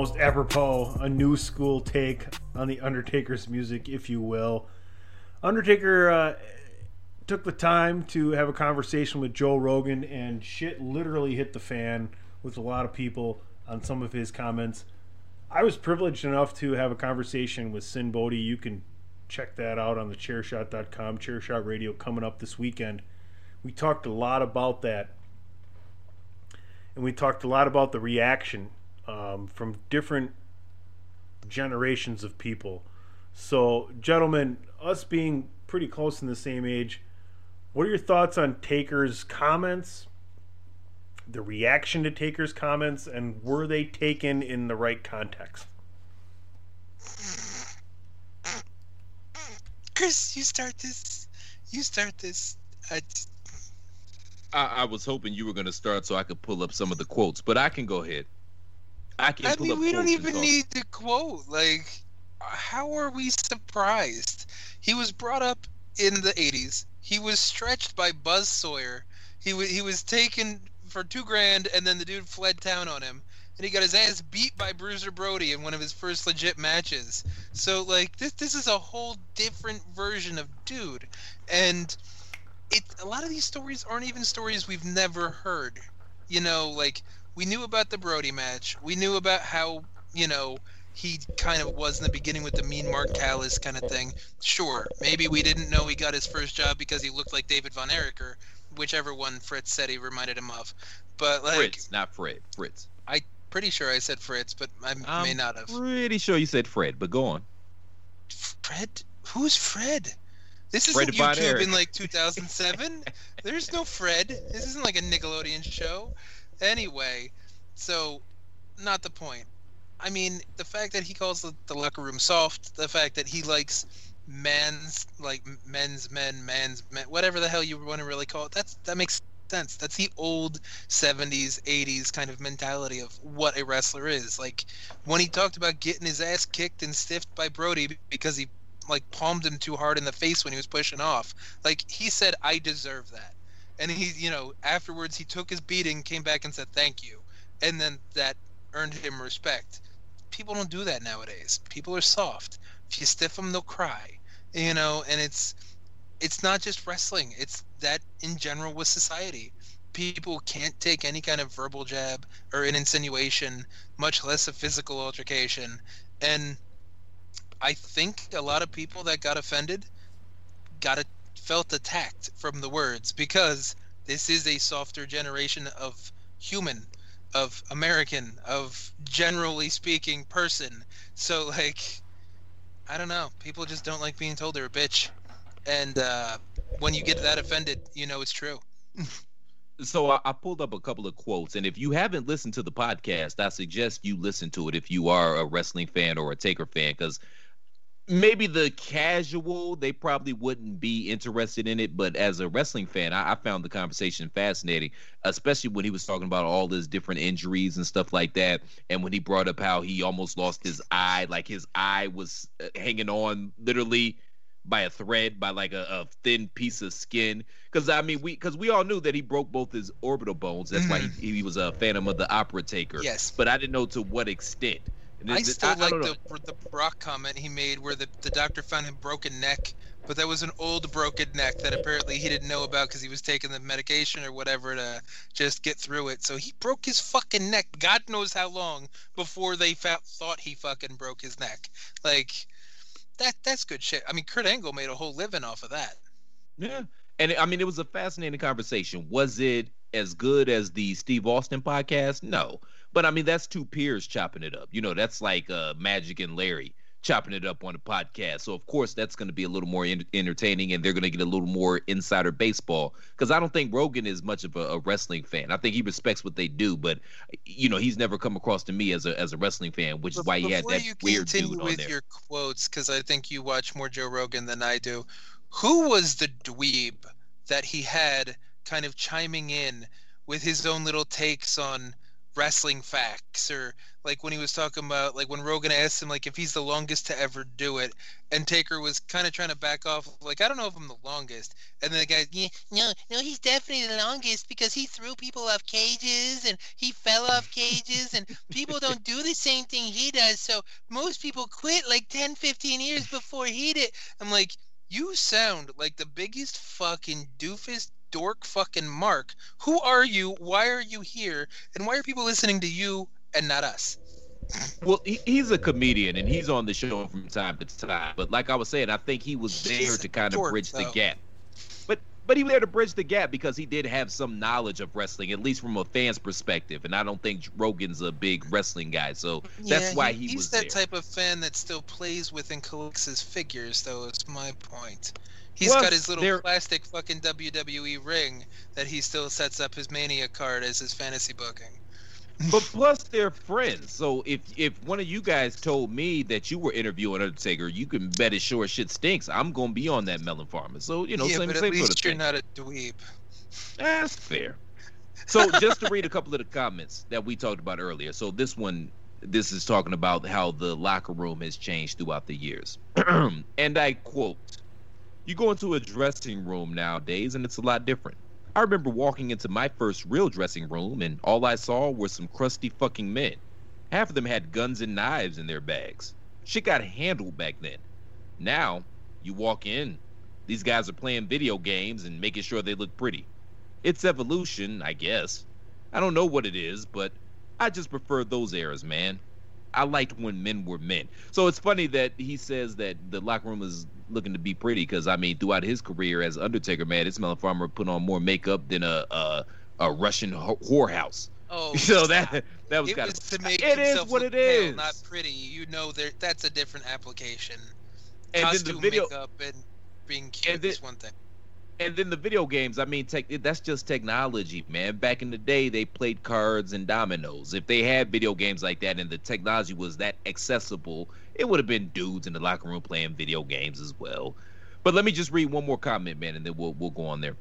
almost apropos, a new school take on the Undertaker's music, if you will. Undertaker uh, took the time to have a conversation with Joe Rogan, and shit literally hit the fan with a lot of people on some of his comments. I was privileged enough to have a conversation with Sinn Bodhi. You can check that out on the chairshot.com, Chairshot Radio coming up this weekend. We talked a lot about that. And we talked a lot about the reaction um, from different generations of people. So, gentlemen, us being pretty close in the same age, what are your thoughts on Taker's comments? The reaction to Taker's comments, and were they taken in the right context? Chris, you start this. You start this. I, I, I was hoping you were going to start so I could pull up some of the quotes, but I can go ahead. I can I pull mean, up we don't even need to quote. Like, how are we surprised? He was brought up in the '80s. He was stretched by Buzz Sawyer. He was he was taken for two grand, and then the dude fled town on him, and he got his ass beat by Bruiser Brody in one of his first legit matches. So like this this is a whole different version of dude, and it a lot of these stories aren't even stories we've never heard. You know, like we knew about the Brody match. We knew about how you know he kind of was in the beginning with the mean Mark Callous kind of thing. Sure, maybe we didn't know he got his first job because he looked like David Von Ericher, whichever one Fritz said he reminded him of. But like, Fritz, not Fred. Fritz. I pretty sure I said Fritz, but I may I'm not have. Pretty sure you said Fred, but go on. Fred? Who's Fred? This isn't Fred YouTube Erich. in like 2007. <laughs> There's no Fred. This isn't like a Nickelodeon show. Anyway, so not the point. I mean, the fact that he calls the, the locker room soft, the fact that he likes men's like men's men, man's men, whatever the hell you want to really call it. That's that makes sense. That's the old 70s, 80s kind of mentality of what a wrestler is. Like when he talked about getting his ass kicked and stiffed by Brody because he like palmed him too hard in the face when he was pushing off. Like he said, "I deserve that," and he, you know, afterwards he took his beating, came back and said thank you, and then that earned him respect. People don't do that nowadays. People are soft. If you stiff them, they'll cry. You know, and it's it's not just wrestling. It's that in general with society. People can't take any kind of verbal jab or an insinuation, much less a physical altercation. And I think a lot of people that got offended got a, felt attacked from the words because this is a softer generation of human, of American, of generally speaking person. So like, I don't know. People just don't like being told they're a bitch, and uh, when you get that offended, you know it's true. So I, I pulled up a couple of quotes, and if you haven't listened to the podcast, I suggest you listen to it if you are a wrestling fan or a Taker fan, because maybe the casual they probably wouldn't be interested in it, but as a wrestling fan, I, I found the conversation fascinating, especially when he was talking about all his different injuries and stuff like that, and when he brought up how he almost lost his eye, like his eye was uh, hanging on literally by a thread by like a, a thin piece of skin because i mean we because we all knew that he broke both his orbital bones that's why he, he was a phantom of the opera taker Yes. but i didn't know to what extent And I still like the the Brock comment he made where the, the doctor found him broken neck, but that was an old broken neck that apparently he didn't know about because he was taking the medication or whatever to just get through it. So he broke his fucking neck. God knows how long before they fa- thought he fucking broke his neck. Like that that's good shit. I mean, Kurt Angle made a whole living off of that. Yeah. And I mean, it was a fascinating conversation. Was it as good as the Steve Austin podcast? No. But I mean, that's two peers chopping it up. You know, that's like uh, Magic and Larry chopping it up on a podcast. So, of course, that's going to be a little more en- entertaining and they're going to get a little more insider baseball. Because I don't think Rogan is much of a, a wrestling fan. I think he respects what they do, but, you know, he's never come across to me as a, as a wrestling fan, which is why he had that weird dude on with there. your quotes, because I think you watch more Joe Rogan than I do. Who was the dweeb that he had kind of chiming in with his own little takes on wrestling facts or like when he was talking about like when Rogan asked him like if he's the longest to ever do it and Taker was kind of trying to back off like I don't know if I'm the longest. And then the guy yeah no no he's definitely the longest because he threw people off cages and he fell off cages and <laughs> people don't do the same thing he does so most people quit like 10 15 years before he did. I'm like you sound like the biggest fucking doofus dork fucking Mark. Who are you? Why are you here? And why are people listening to you and not us? Well, he, he's a comedian and he's on the show from time to time. But like I was saying, I think he was there to kind of dork, bridge the gap. But but he was there to bridge the gap because he did have some knowledge of wrestling, at least from a fan's perspective. And I don't think Rogan's a big wrestling guy, so that's Yeah, why he, he's was that there. type of fan that still plays with and collects his figures, though. Is my point. He's Plus, got his little they're- plastic fucking WWE ring that he still sets up his Mania card as his fantasy booking. <laughs> but plus they're friends. So if if one of you guys told me that you were interviewing Undertaker, you can bet as sure shit stinks. I'm gonna be on that melon farmer. So you know, yeah, same, but at same least sort of you're thing. not a dweeb. That's fair. So just to read a couple of the comments that we talked about earlier. So this one, this is talking about how the locker room has changed throughout the years. <clears throat> and I quote, "You go into a dressing room nowadays, and it's a lot different." I remember walking into my first real dressing room, and all I saw were some crusty fucking men. Half of them had guns and knives in their bags. Shit got handled back then. Now, you walk in, these guys are playing video games and making sure they look pretty. It's evolution, I guess. I don't know what it is, but I just prefer those eras, man. I liked when men were men. So it's funny that he says that the locker room is looking to be pretty because I mean, throughout his career as Undertaker, man, this Melon Farmer put on more makeup than a a, a Russian whorehouse. Oh, <laughs> so that that was it kind was of to make it is what it pale, is. not pretty. You know, there that's a different application. And then the Costume, video- makeup, and being cute is one thing. And then the video games, I mean, tech, that's just technology, man. Back in the day, they played cards and dominoes. If they had video games like that and the technology was that accessible, it would have been dudes in the locker room playing video games as well. But let me just read one more comment, man, and then we'll we'll go on there.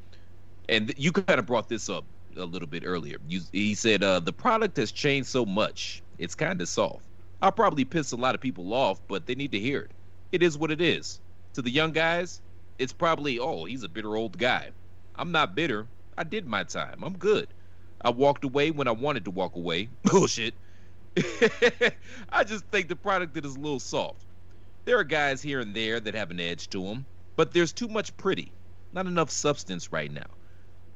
And you kind of brought this up a little bit earlier. You, he said uh, the product has changed so much, it's kind of soft. I'll probably piss a lot of people off, but they need to hear it. It is what it is. To the young guys, it's probably, oh, he's a bitter old guy. I'm not bitter. I did my time. I'm good. I walked away when I wanted to walk away. <laughs> Bullshit. <laughs> I just think the product is a little soft. There are guys here and there that have an edge to them, but there's too much pretty, not enough substance right now.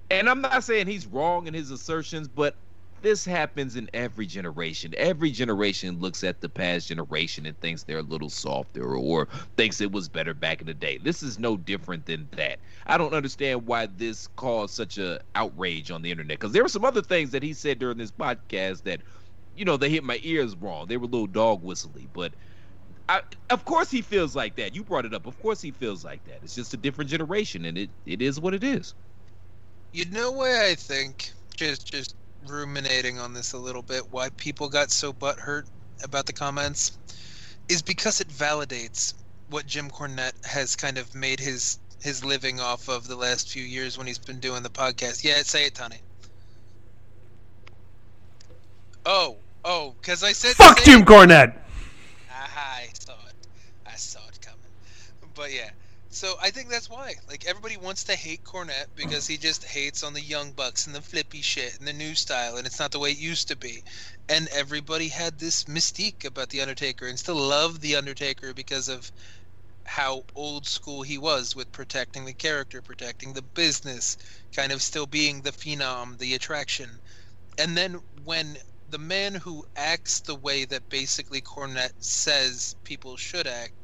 And I'm not saying he's wrong in his assertions, but this happens in every generation. Every generation looks at the past generation and thinks they're a little softer or thinks it was better back in the day. This is no different than that. I don't understand why this caused such a outrage on the internet because there were some other things that he said during this podcast that, you know, they hit my ears wrong. They were a little dog whistly, but I, of course he feels like that. You brought it up. Of course he feels like that. It's just a different generation, and it, it is what it is. You know why I think just just ruminating on this a little bit why people got so butthurt about the comments is because it validates what Jim Cornette has kind of made his his living off of the last few years when he's been doing the podcast. Yeah, say it, Tony. Oh, oh, because I said Fuck Jim. Cornette. Aha, I saw it. I saw it coming. But yeah, so I think that's why. Like everybody wants to hate Cornette because he just hates on the young bucks and the flippy shit and the new style, and it's not the way it used to be. And everybody had this mystique about the Undertaker and still love the Undertaker because of how old school he was with protecting the character, protecting the business, kind of still being the phenom, the attraction. And then when the man who acts the way that basically Cornette says people should act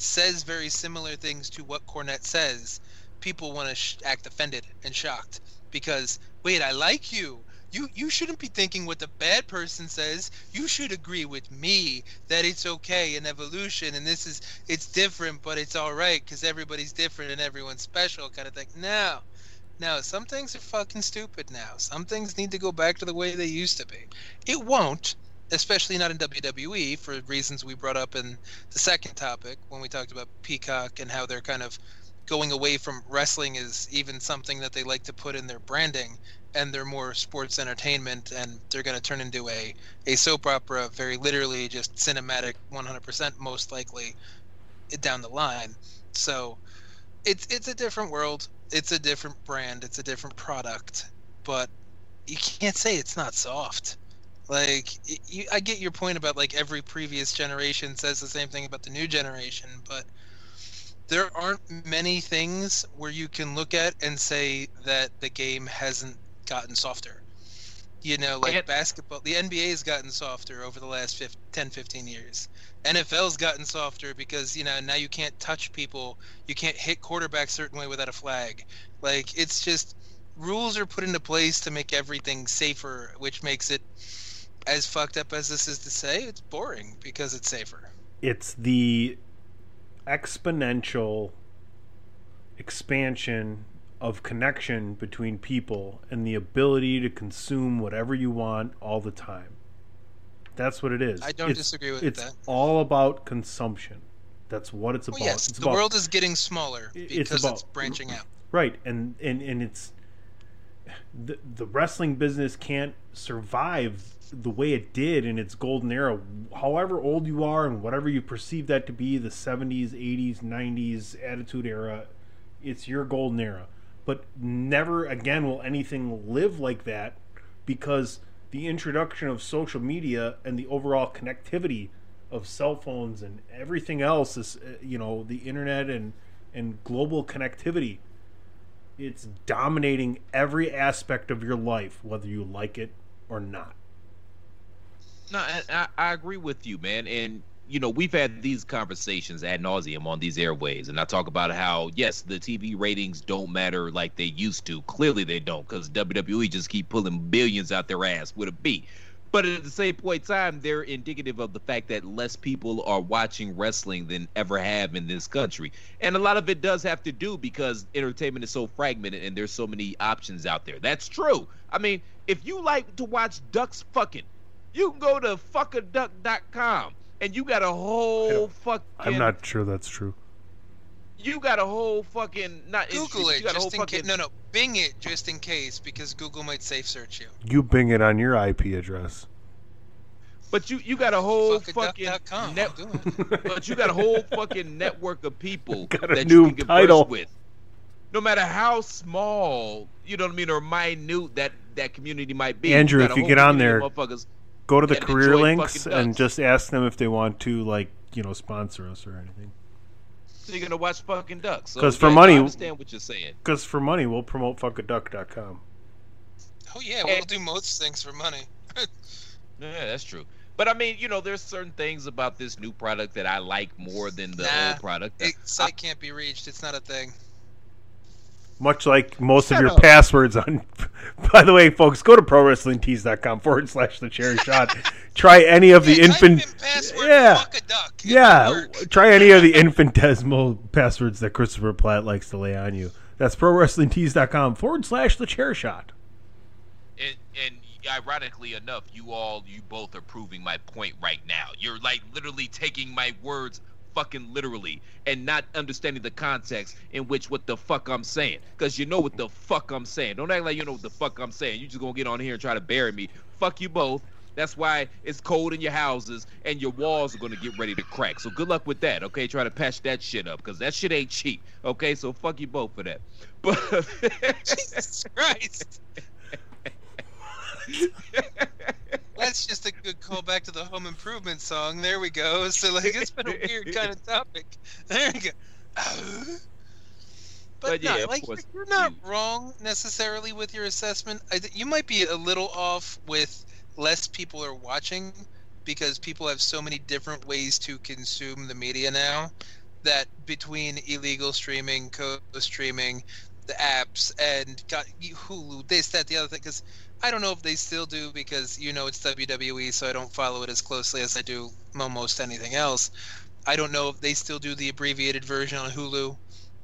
says very similar things to what Cornette says, people want to sh- act offended and shocked because wait, I like you. You you shouldn't be thinking what the bad person says. You should agree with me that it's okay in evolution and this is it's different, but it's all right because everybody's different and everyone's special, kind of thing. No, no, some things are fucking stupid now. Some things need to go back to the way they used to be. It won't, especially not in WWE for reasons we brought up in the second topic when we talked about Peacock and how they're kind of going away from wrestling is even something that they like to put in their branding and they're more sports entertainment and they're going to turn into a, a soap opera very literally just cinematic 100% most likely down the line. So it's it's a different world it's a different brand it's a different product but you can't say it's not soft like you, i get your point about like every previous generation says the same thing about the new generation but there aren't many things where you can look at and say that the game hasn't gotten softer You know, like basketball, the NBA has gotten softer over the last 15, 10, 15 years. NFL's gotten softer because, you know, now you can't touch people. You can't hit quarterbacks a certain way without a flag. Like, it's just rules are put into place to make everything safer, which makes it, as fucked up as this is to say, it's boring because it's safer. It's the exponential expansion of connection between people and the ability to consume whatever you want all the time. That's what it is. I don't It's- disagree with it's that. It's all about consumption. That's what it's Well, about. yes, it's the about, world is getting smaller because it's, about- branching out. Right, and and and it's the the wrestling business can't survive the way it did in its golden era. However old you are and whatever you perceive that to be, the 70s, 80s, 90s attitude era, it's your golden era. But never again will anything live like that because the introduction of social media and the overall connectivity of cell phones and everything else is uh, you know the internet and and global connectivity it's dominating every aspect of your life whether you like it or not No, I, I, agree with you, man. And you know, we've had these conversations ad nauseum on these airways, and I talk about how yes, the TV ratings don't matter like they used to. Clearly, they don't, because WWE just keep pulling billions out their ass with a B. But at the same point in time, they're indicative of the fact that less people are watching wrestling than ever have in this country. And a lot of it does have to do because entertainment is so fragmented and there's so many options out there. That's true. I mean, if you like to watch ducks fucking, you can go to fuckaduck.com and you got a whole fucking i'm not sure that's true you got a whole fucking not Google you it got a whole just in case. No, no, Bing it just in case because Google might safe search you. you bing it on your ip address But you you got a whole Fuckaduck.com, fucking net, <laughs> but you got a whole fucking network of people <laughs> Got a that new you can converse title. with. No matter how small, you know what I mean, or minute that that community might be. andrew got if you get on there motherfuckers go to the that career links and just ask them if they want to like you know sponsor us or anything So you're gonna watch fucking ducks. So, 'Cause for yeah, money- I understand what you're saying. because for money we'll promote fuckaduck.com Oh yeah, we'll do most things for money. <laughs> Yeah, that's true. But I mean, you know, there's certain things about this new product that I like more than the Nah, old product. It, site can't be reached. It's not a thing. Much like most of your up. passwords on <laughs> by the way folks go to prowrestlingtees.com forward slash the chair <laughs> shot. Try any of the infant yeah. yeah try any of the infinitesimal passwords that christopher platt likes to lay on you. That's prowrestlingtees.com forward slash the chair shot. And, and ironically enough, you all, you both are proving my point right now. You're like literally taking my words fucking literally and not understanding the context in which what the fuck I'm saying. Because you know what the fuck I'm saying. Don't act like you know what the fuck I'm saying. You just gonna get on here and try to bury me. Fuck you both. That's why it's cold in your houses and your walls are gonna get ready to crack. So good luck with that, okay? Try to patch that shit up because that shit ain't cheap, okay? So fuck you both for that. <laughs> But Jesus Christ. <laughs> That's just a good callback to the home improvement song. There we go. So like it's been a weird kind of <laughs> topic. There we go. Uh-huh. But, But no, yeah, like course, you're not wrong necessarily with your assessment. I, th- you might be a little off with less people are watching because people have so many different ways to consume the media now that between illegal streaming, co-streaming, the apps, and got Hulu, this, that, the other thing. Because I don't know if they still do because you know it's WWE, so I don't follow it as closely as I do almost anything else. I don't know if they still do the abbreviated version on Hulu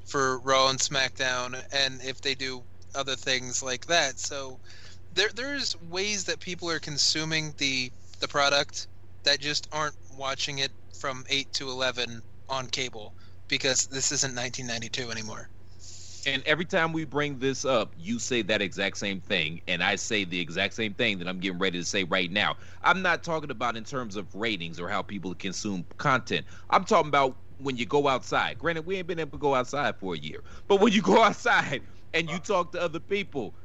for Raw and SmackDown, and if they do other things like that. So there there's ways that people are consuming the the product that just aren't watching it from eight to eleven on cable because this isn't 1992 anymore. And every time we bring this up, you say that exact same thing, and I say the exact same thing that I'm getting ready to say right now. I'm not talking about in terms of ratings or how people consume content. I'm talking about when you go outside. Granted, we ain't been able to go outside for a year, but when you go <laughs> outside and you talk to other people,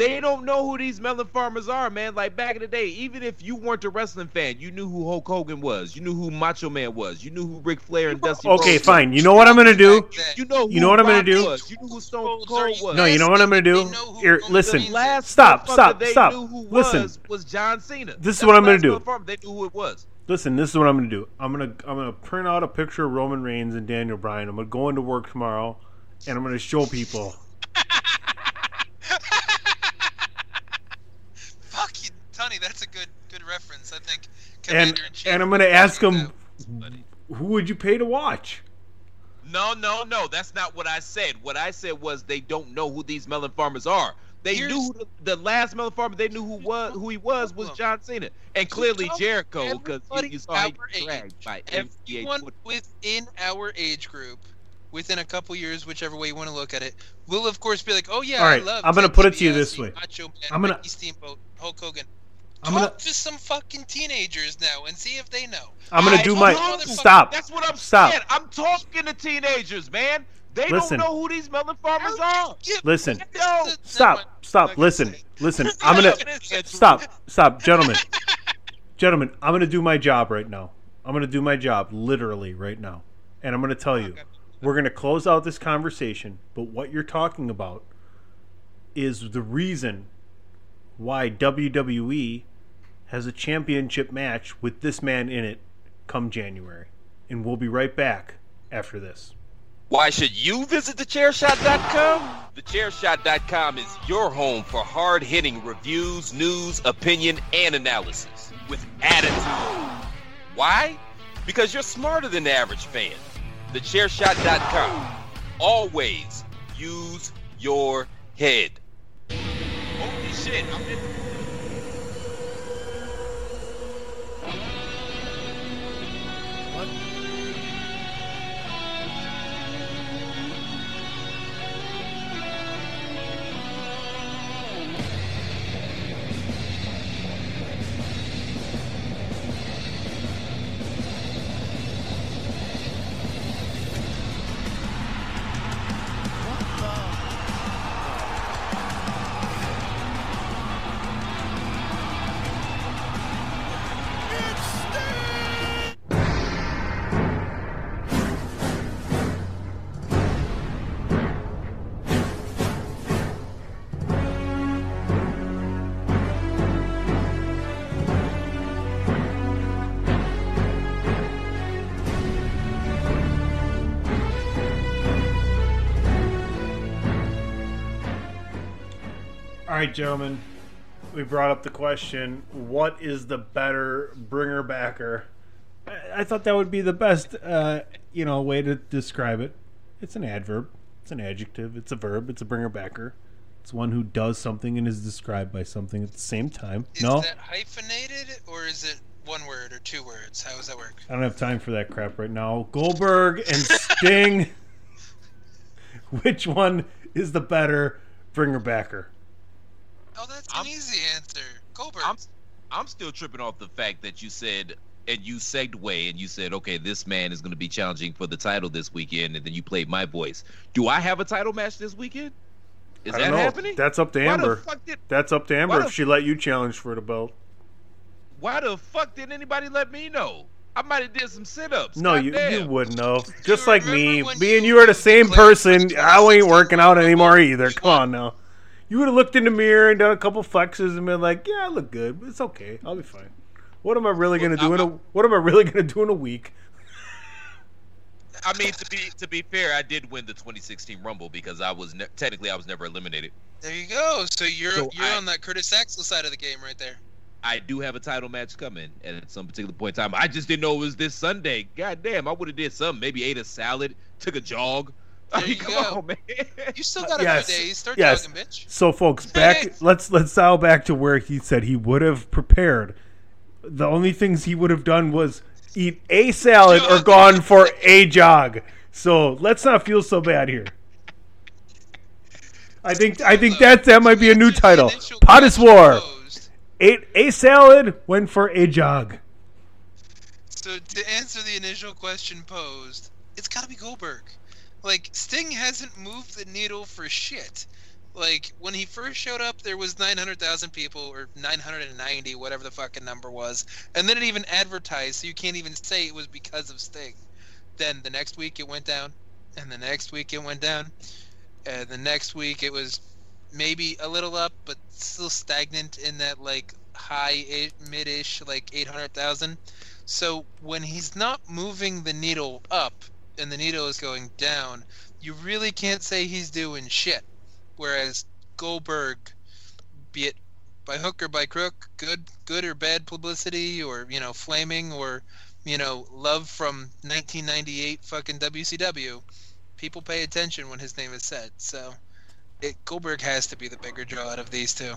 They don't know who these melon farmers are, man. Like back in the day, even if you weren't a wrestling fan, you knew who Hulk Hogan was. You knew who Macho Man was. You knew who Ric Flair and Dusty. Okay, Rhodes fine. was. You know what I'm gonna do? You know who You know what I'm gonna do? Was. You knew who Stone Cold was. No, you know what I'm gonna do? Here, listen. Last Stop, stop, they stop. Knew who Listen. was, was John Cena. This is That's what I'm gonna do. They knew who it was. Listen, this is what I'm gonna do. I'm gonna I'm gonna print out a picture of Roman Reigns and Daniel Bryan. I'm gonna go into work tomorrow, and I'm gonna show people. Fuck you, Tony. That's a good good reference. I think. And Commander-in-Chief and I'm gonna ask them, who would you pay to watch? No, no, no. That's not what I said. What I said was they don't know who these melon farmers are. They knew the, the last melon farmer. They knew who was who he was was John Cena, and clearly Jericho because you, you saw him our dragged by Everyone MCH. within our age group, within a couple years, whichever way you want to look at it, will of course be like, "Oh yeah, All right, I love." I'm gonna put it to you this way. Macho Man, I'm gonna- Ricky Steamboat, Hulk Hogan. I'm Talk gonna- to some fucking teenagers now and see if they know. I'm gonna I do my stop. That's what I'm stop. saying. I'm talking to teenagers, man. They Listen. don't know who these melon farmers are. Listen, No. stop, stop. Listen, listen. I'm gonna stop, stop, gentlemen, gentlemen. I'm gonna do my job right now. I'm gonna do my job literally right now, and I'm gonna tell you, we're gonna close out this conversation. But what you're talking about is the reason why WWE has a championship match with this man in it come January, and we'll be right back after this. Why should you visit thechairshot.com? Thechairshot.com is your home for hard hitting reviews, news, opinion, and analysis with attitude. Why? Because you're smarter than the average fan. Thechairshot.com. Always use your head. Holy shit, I'm in. Right, gentlemen. We brought up the question: What is the better bringer backer? I, I thought that would be the best, uh, you know, way to describe it. It's an adverb. It's an adjective. It's a verb. It's a bringer backer. It's one who does something and is described by something at the same time. Is no, that hyphenated or is it one word or two words? How does that work? I don't have time for that crap right now. Goldberg and Sting. <laughs> Which one is the better bringer backer? Oh, that's an easy answer. Goldberg. I'm, I'm still tripping off the fact that you said and you segue and you said, okay, this man is going to be challenging for the title this weekend, and then you played my voice. Do I have a title match this weekend? Is that know. happening? That's up to Why the Amber. fuck did- That's up to why Amber the if she let you challenge for the belt. Why the fuck didn't anybody let me know? I might have did some sit-ups. No, you, Goddamn. you wouldn't know. Just like me, me and you are the same person. I ain't working out anymore either. Come on now. You would have looked in the mirror and done a couple flexes and been like, "Yeah, I look good. It's okay. I'll be fine." What am I really gonna do in a What am I really gonna do in a week? I mean, to be to be fair, I did win the 2016 Rumble because I was ne- technically I was never eliminated. There you go. So you're So you're I- on that Curtis Axel side of the game right there. I do have a title match coming at some particular point in time. I just didn't know it was this Sunday. God damn, I would have did something. Maybe ate a salad, took a jog. <laughs> I There you come go. on, man. You still got a yes, few days. Start yes. jogging, bitch. So, folks, back. let's let's dial back to where he said he would have prepared. The only things he would have done was eat a salad or gone <laughs> for a jog. So let's not feel so bad here. I think I think that that might be a new title. Potus War. Ate a salad, went for a jog. So to answer the initial question posed, it's got to be Goldberg. Like Sting hasn't moved the needle for shit. Like when he first showed up, there was 900,000 people or 990, whatever the fucking number was, and then it even advertised, so you can't even say it was because of Sting. Then the next week it went down, and the next week it went down, and the next week it was maybe a little up, but still stagnant in that like high eh, mid-ish like 800,000. So when he's not moving the needle up and the needle is going down, you really can't say he's doing shit. Whereas Goldberg, be it by hook or by crook, good good or bad publicity, or you know flaming, or you know love from 1998 fucking WCW, people pay attention when his name is said. So it, Goldberg has to be the bigger draw out of these two.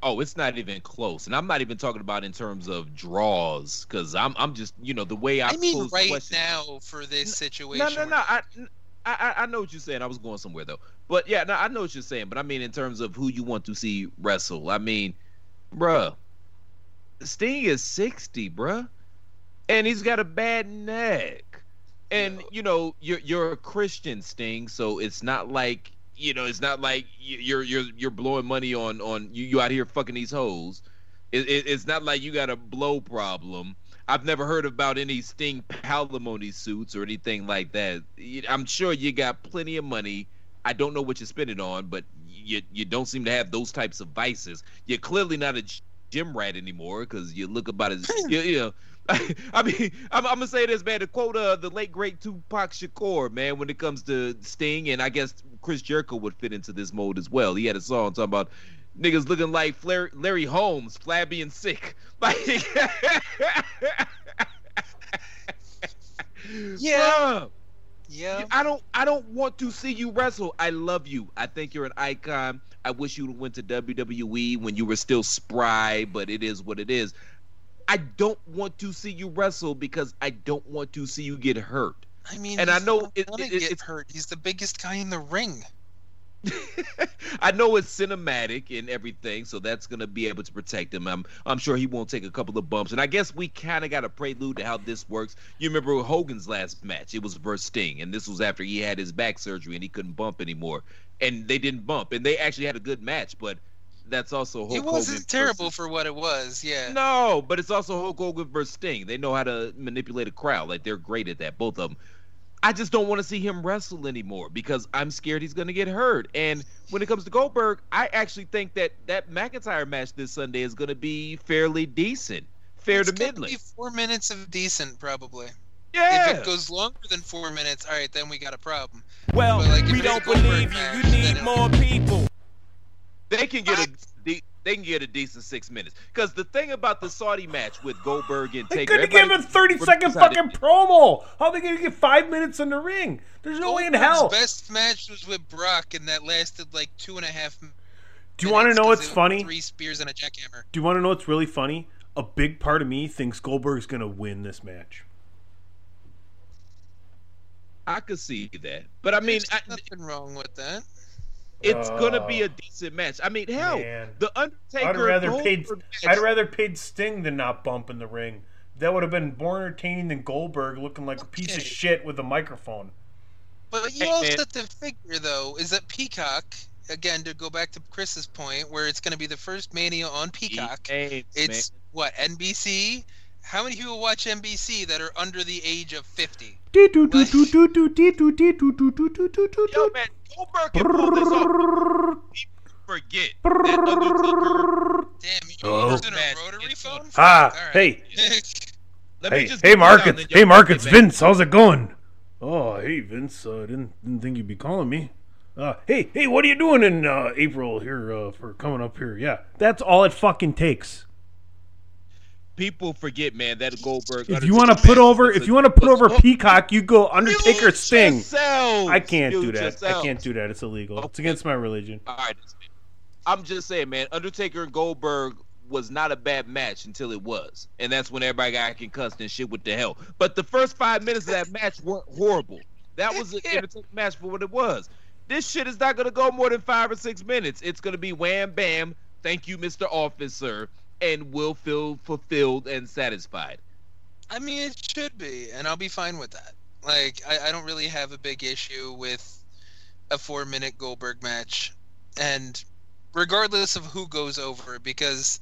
Oh, it's not even close, and I'm not even talking about in terms of draws, because I'm I'm just you know the way I, I mean, right questions- now for this situation. No, no, no. I, I, I- know what you're saying. I was going somewhere though, but yeah, no, I know what you're saying. But I mean, in terms of who you want to see wrestle, I mean, bruh, Sting is 60, bruh, and he's got a bad neck, and you know you're you're a Christian, Sting, so it's not like you know it's not like you- you're you're you're blowing money on on you, you out here fucking these hoes. It, it, it's not like you got a blow problem. I've never heard about any Sting palimony suits or anything like that. I'm sure you got plenty of money. I don't know what you're spending on, but you you don't seem to have those types of vices. You're clearly not a gym rat anymore because you look about as you, you know. <laughs> I mean, I'm, I'm gonna say this, man. To quote uh, the late great Tupac Shakur, man, when it comes to Sting, and I guess Chris Jericho would fit into this mold as well. He had a song talking about niggas looking like Flair, Larry Holmes, flabby and sick. <laughs> Like, Yeah. Bruh, Yeah. I don't I don't want to see you wrestle. I love you. I think you're an icon. I wish you went to WWE when you were still spry, but it is what it is. I don't want to see you wrestle because I don't want to see you get hurt. I mean, and I know not it, it, it- it's hurt. He's the biggest guy in the ring. <laughs> I know it's cinematic and everything, so that's gonna be able to protect him. I'm I'm sure he won't take a couple of bumps. And I guess we kind of got a prelude to how this works. You remember Hogan's last match? It was versus Sting, and this was after he had his back surgery and he couldn't bump anymore. And they didn't bump, and they actually had a good match, but that's also Hulk It wasn't Hogan terrible versus- for what it was. Yeah. No, but it's also Hulk Hogan versus Sting. They know how to manipulate a crowd. Like they're great at that, both of them. I just don't want to see him wrestle anymore because I'm scared he's going to get hurt. And when it comes to Goldberg, I actually think that that McIntyre match this Sunday is going to be fairly decent, fair It's to gonna middling. be four minutes of decent, probably. Yeah. If it goes longer than four minutes, all right, then we got a problem. Well, like, we don't Goldberg believe you. match, You need more people. They can get a de- they can get a decent six minutes because the thing about the Saudi match with Goldberg and They Taker, couldn't give him a everybody 30 second remembers how they- fucking promo. How are they going to get five minutes in the ring? There's no way in hell. best match was with Brock, and that lasted like two and a half. Do you want to know what's funny? Three spears and a jackhammer. Do you want to know what's really funny? A big part of me thinks Goldberg's going to win this match. I could see that, but I mean, I, Nothing wrong with that. It's gonna be Oh. a decent match. I mean, hell, Man. the Undertaker. I'd rather paid. Match- I'd rather paid Sting than not bump in the ring. That would have been more entertaining than Goldberg looking like a piece of shit with a microphone. But you Hey, also man. have to figure, though, is that Peacock, again, to go back to Chris's point, where it's going to be the first Mania on Peacock. Hey, It's what NBC. How many people watch NBC that are under the age of fifty? Yo, man, Goldberg forget. Damn, you using a rotary phone? Ah, right. hey, Let hey, hey, then hey, back. Vince, how's it going? Oh, hey, Vince, uh, didn't didn't think you'd be calling me. Uh, hey, hey, what are you doing in uh, April here uh, for coming up here? Yeah, that's all it fucking takes. People forget, man, that Goldberg. If you want to put over, if you want to put <laughs> over Peacock, you go Undertaker Sting. yourselves. I can't do Mute that. I can't do that. It's illegal. It's against my religion. All right, I'm just saying, man. Undertaker and Goldberg was not a bad match until it was, and that's when everybody got concussed and shit with the hell. But the first five minutes of that match weren't horrible. That was an <laughs> entertaining match for what it was. This shit is not gonna go more than five or six minutes. It's gonna be wham bam. Thank you, Mr. Officer, and we'll feel fulfilled and satisfied. I mean, it should be, and I'll be fine with that. Like, I, I don't really have a big issue with a four-minute Goldberg match. and regardless of who goes over, because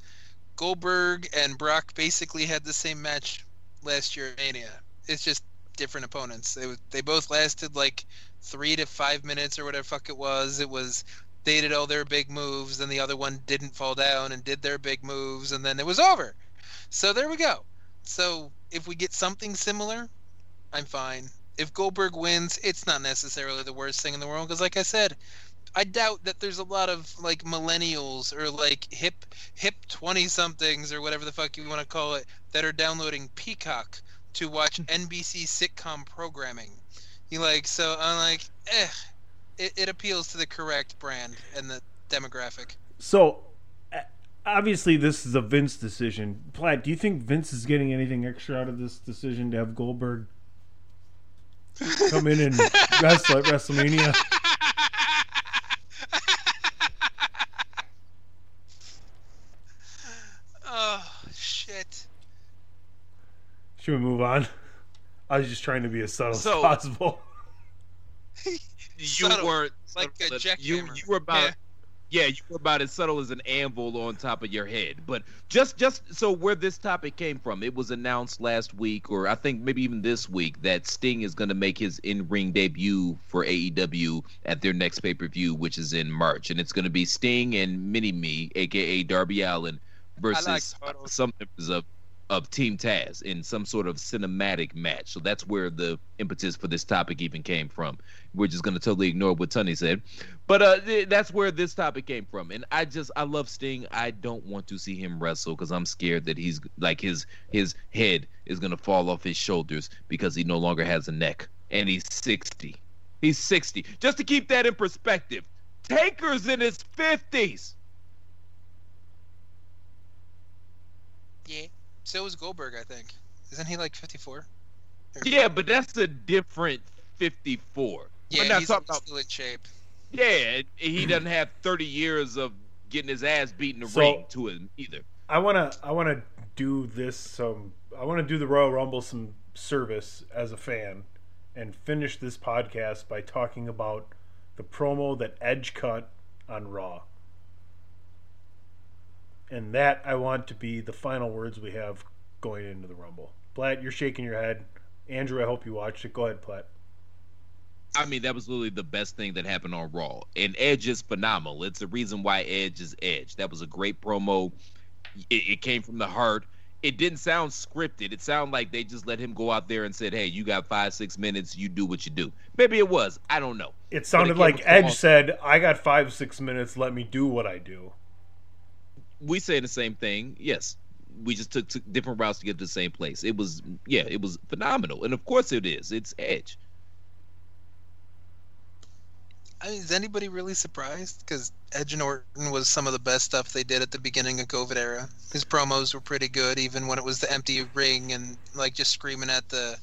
Goldberg and Brock basically had the same match last year at Mania. It's just different opponents. They they both lasted like three to five minutes or whatever fuck it was. It was they did all their big moves, and the other one didn't fall down and did their big moves, and then it was over. So there we go. So if we get something similar, I'm fine. If Goldberg wins, it's not necessarily the worst thing in the world because, like I said, I doubt that there's a lot of like millennials or like hip hip twenty somethings or whatever the fuck you want to call it that are downloading Peacock to watch <laughs> NBC sitcom programming. You like so I'm like, eh, it, it appeals to the correct brand and the demographic. So, obviously, this is a Vince decision. Platt, do you think Vince is getting anything extra out of this decision to have Goldberg <laughs> come in and wrestle at WrestleMania? <laughs> Oh shit. Should we move on? I was just trying to be as subtle So- as possible. <laughs> You Subtle, weren't like a jackhammer. you you were about yeah. you were about as subtle as an anvil on top of your head. But just just so where this topic came from, it was announced last week, or I think maybe even this week, that Sting is going to make his in ring debut for AEW at their next pay per view, which is in March, and it's going to be Sting and Mini Me, aka Darby Allin, versus some members of of Team Taz in some sort of cinematic match. So that's where the impetus for this topic even came from. We're just going to totally ignore what Tony said. But uh, th- that's where this topic came from. And I just, I love Sting. I don't want to see him wrestle because I'm scared that he's like his his head is going to fall off his shoulders because he no longer has a neck. And he's 60. He's 60. Just to keep that in perspective, Taker's in his 50s. Yeah. So is Goldberg, I think. Isn't he like 54? Yeah, but that's a different 54. Yeah, We're not he's talking about still in shape. Yeah, he doesn't have 30 years of getting his ass beaten the So- ring to him either. I wanna I wanna do this some I wanna do the Royal Rumble some service as a fan and finish this podcast by talking about the promo that Edge cut on Raw. And that I want to be the final words we have going into the Rumble. Platt, you're shaking your head. Andrew, I hope you watched it. Go ahead, Platt. I mean, that was literally the best thing that happened on Raw. And Edge is phenomenal. It's the reason why Edge is Edge. That was a great promo. It, it came from the heart. It didn't sound scripted. It sounded like they just let him go out there and said, "Hey, you got five, six minutes. You do what you do." Maybe it was. I don't know. It sounded came like Edge said, I got five, six minutes, let me do what I do. We say the same thing. Yes, we just took, took different routes to get to the same place. It was, yeah, it was phenomenal, and of course it is. It's Edge. I mean, is anybody really surprised? Because Edge and Orton was some of the best stuff they did at the beginning of COVID era. His promos were pretty good, even when it was the empty ring and like just screaming at the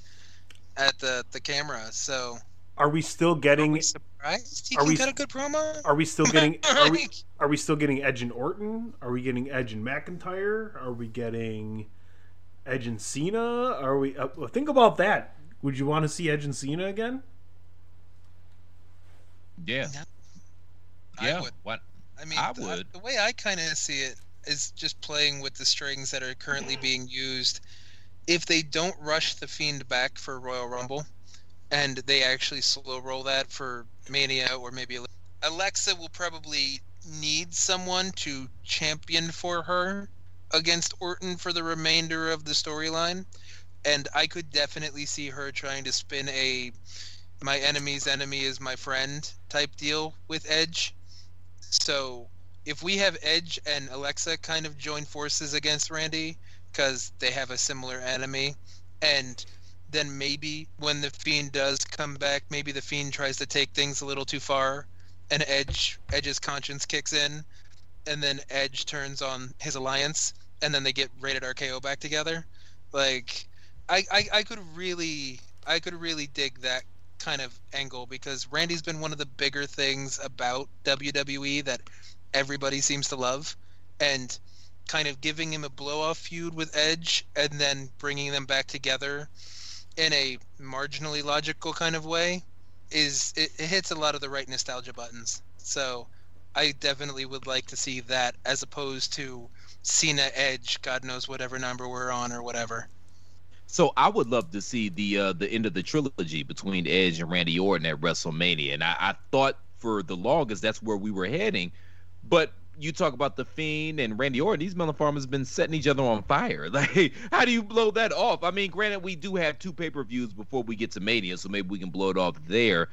at the the camera. So Are we still getting surprised he Are can we- cut a good promo. Are we still getting? <laughs> Are we? Are we still getting Edge and Orton? Are we getting Edge and McIntyre? Are we getting Edge and Cena? Are we? Uh, think about that. Would you want to see Edge and Cena again? Yeah. I Yeah. would. What? I mean, I the, would. the way I kind of see it is just playing with the strings that are currently being used. If they don't rush the Fiend back for Royal Rumble, and they actually slow roll that for Mania or maybe Alexa will probably need someone to champion for her against Orton for the remainder of the storyline, and I could definitely see her trying to spin a my enemy's enemy is my friend type deal with Edge. So if we have Edge and Alexa kind of join forces against Randy because they have a similar enemy, and then maybe when the Fiend does come back, maybe the Fiend tries to take things a little too far, and Edge Edge's conscience kicks in, and then Edge turns on his alliance, and then they get rated RKO back together. Like, I, I, I could really I could really dig that kind of angle because Randy's been one of the bigger things about WWE that everybody seems to love, and kind of giving him a blow off feud with Edge and then bringing them back together in a marginally logical kind of way is it, it hits a lot of the right nostalgia buttons. So I definitely would like to see that as opposed to Cena Edge, God knows whatever number we're on or whatever. So I would love to see the uh, the end of the trilogy between Edge and Randy Orton at WrestleMania, and I, I thought for the longest that's where we were heading. But you talk about the Fiend and Randy Orton; these melon farmers been setting each other on fire. <laughs> Like, how do you blow that off? I mean, granted, we do have two pay per views before we get to Mania, so maybe we can blow it off there.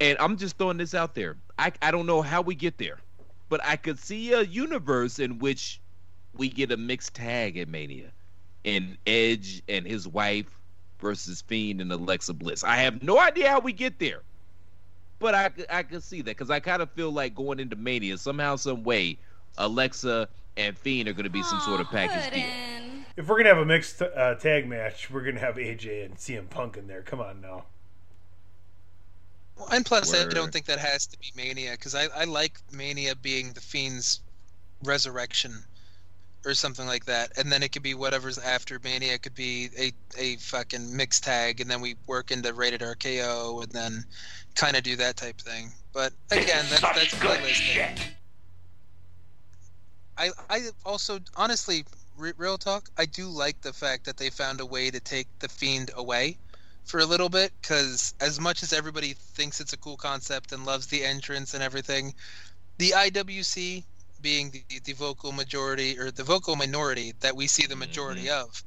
And I'm just throwing this out there. I I don't know how we get there, but I could see a universe in which we get a mixed tag at Mania and Edge and his wife versus Fiend and Alexa Bliss. I have no idea how we get there, but I I can see that because I kind of feel like going into Mania somehow, some way, Alexa and Fiend are going to be some sort of package deal. If we're gonna have a mixed uh, tag match, we're gonna have AJ and CM Punk in there. Come on now. And plus, I don't think that has to be Mania because I, I like Mania being the Fiend's resurrection or something like that, and then it could be whatever's after Mania. It could be a, a fucking mixed tag, and then we work into rated RKO, and then kind of do that type thing. But again, that's that's playlisting. I I also honestly, re- real talk, I do like the fact that they found a way to take the Fiend away for a little bit because as much as everybody thinks it's a cool concept and loves the entrance and everything, the IWC being the, the vocal majority or the vocal minority that we see the majority mm-hmm. of,